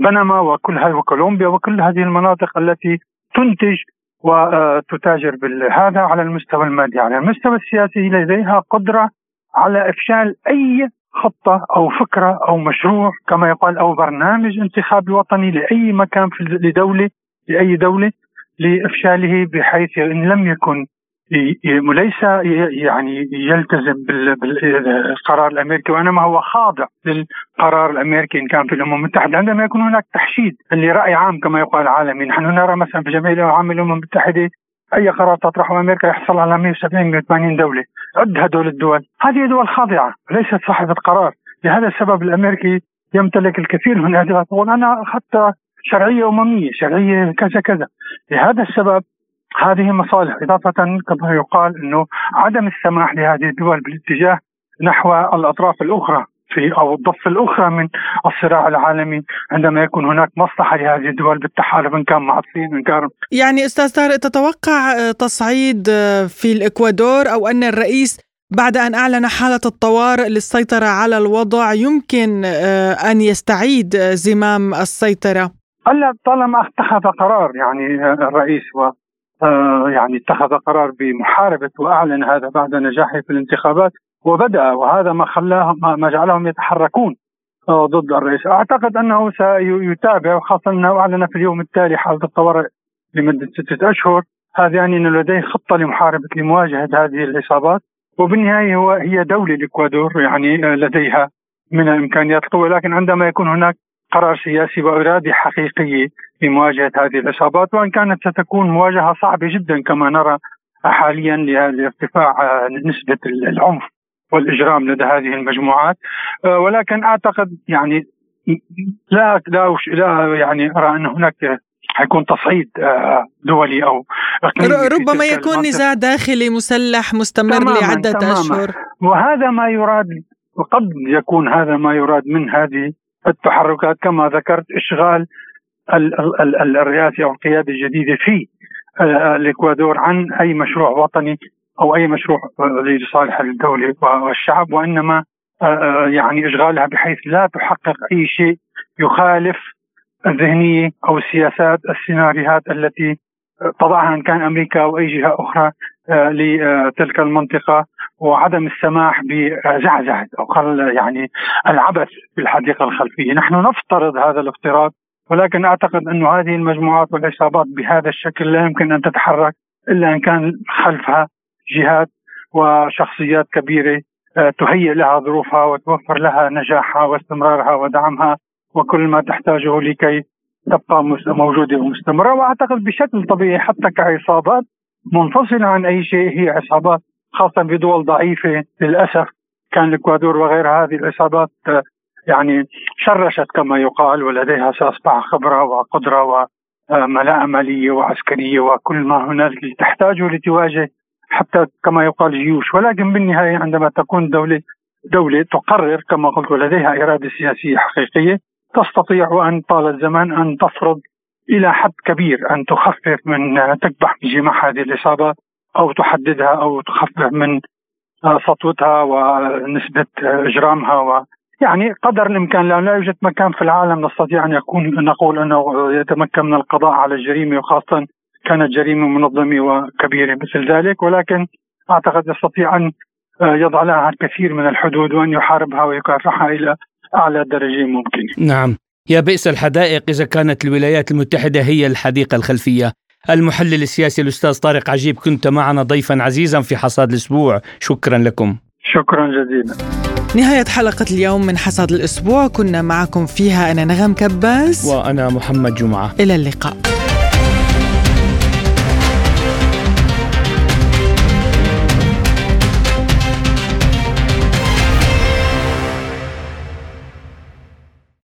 بنما وكل وكولومبيا وكل هذه المناطق التي تنتج وتتاجر بهذا على المستوى المادي، على المستوى السياسي لديها قدرة على إفشال أي خطة أو فكرة أو مشروع كما يقال أو برنامج انتخابي وطني لأي مكان في لدولة لأي دولة لإفشاله بحيث إن لم يكن ليس يعني يلتزم بالقرار الأمريكي وإنما هو خاضع للقرار الأمريكي إن كان في الأمم المتحدة. عندما يكون هناك تحشيد لرأي عام كما يقال عالمي نحن نرى مثلا في جمعيه العامه الأمم المتحدة أي قرار تطرحه أمريكا يحصل على 170 180 دولة. عد هدول الدول. هذه دول خاضعة ليست صاحبة قرار. لهذا السبب الأمريكي يمتلك الكثير من الادوات أنا حتى شرعية أممية شرعية كذا كذا. لهذا السبب هذه مصالح إضافة كما يقال أنه عدم السماح لهذه الدول بالاتجاه نحو الأطراف الأخرى في أو الضفة الأخرى من الصراع العالمي عندما يكون هناك مصلحة لهذه الدول بالتحالف إن كان مع الصين إن كان يعني أستاذ طارق تتوقع تصعيد في الإكوادور أو أن الرئيس بعد أن أعلن حالة الطوارئ للسيطرة على الوضع يمكن أن يستعيد زمام السيطرة؟ هلا طالما اتخذ قرار يعني الرئيس و آه، يعني اتخذ قرار بمحاربة وأعلن هذا بعد نجاحه في الانتخابات وبدأ وهذا ما خلاهم ما جعلهم يتحركون آه، ضد الرئيس. أعتقد أنه سيتابع وخاصة أنه أعلن في اليوم التالي حالة الطوارئ لمدة ستة أشهر. هذا يعني انه لديه خطة لمحاربة لمواجهة هذه العصابات وبالنهاية هو هي دولة الإكوادور يعني لديها من الإمكانيات القوه لكن عندما يكون هناك قرار سياسي وإرادة حقيقية لمواجهة هذه الإصابات وإن كانت ستكون مواجهة صعبة جدا كما نرى حاليا لارتفاع نسبة العنف والإجرام لدى هذه المجموعات. ولكن أعتقد يعني لا لا لا يعني أرى أن هناك حيكون تصعيد دولي أو ربما يكون نزاع داخلي مسلح مستمر تماماً لعدة تماماً. أشهر. وهذا ما يراد وقد يكون هذا ما يراد من هذه التحركات كما ذكرت إشغال الرئاسه أو القياده الجديده في آه، الإكوادور عن أي مشروع وطني أو أي مشروع لصالح الدولة والشعب وإنما آه، آه، يعني إشغالها بحيث لا تحقق أي شيء يخالف الذهنية أو السياسات السيناريوهات التي تضعها إن كان أمريكا أو أي جهة أخرى لتلك المنطقة وعدم السماح بزعزعة أو يعني العبث في الحديقة الخلفية، نحن نفترض هذا الافتراض ولكن أعتقد انه هذه المجموعات والعصابات بهذا الشكل لا يمكن أن تتحرك إلا إن كان خلفها جهات وشخصيات كبيرة تهيئ لها ظروفها وتوفر لها نجاحها واستمرارها ودعمها وكل ما تحتاجه لكي تبقى موجودة ومستمرة. وأعتقد بشكل طبيعي حتى كعصابات منفصلة عن أي شيء هي عصابات خاصة بدول ضعيفة للأسف كان الاكوادور وغير هذه العصابات يعني شرشت كما يقال ولديها سأصبح خبرة وقدرة وملاءه ماليه وعسكرية وكل ما هنالك تحتاجه لتواجه حتى كما يقال جيوش. ولكن بالنهاية عندما تكون دولة دولة تقرر كما قلت ولديها إرادة سياسية حقيقية تستطيع أن طال الزمان أن تفرض إلى حد كبير أن تخفف من تكبح بجماح هذه الاصابات أو تحددها أو تخفف من سطوتها ونسبة إجرامها و يعني قدر الإمكان لأنه لا يوجد مكان في العالم نستطيع أن يكون نقول أنه يتمكن من القضاء على الجريمة وخاصة كانت جريمة منظمة وكبيرة مثل ذلك ولكن أعتقد يستطيع أن يضع لها الكثير من الحدود وأن يحاربها ويكافحها إلى أعلى درجة ممكنة. نعم، يا بئس الحدائق إذا كانت الولايات المتحدة هي الحديقة الخلفية. المحلل السياسي الأستاذ طارق عجيب كنت معنا ضيفا عزيزا في حصاد الأسبوع، شكرا لكم. شكرا جزيلا. نهاية حلقة اليوم من حصاد الأسبوع. كنا معكم فيها أنا نغم كباس وأنا محمد جمعة. إلى اللقاء.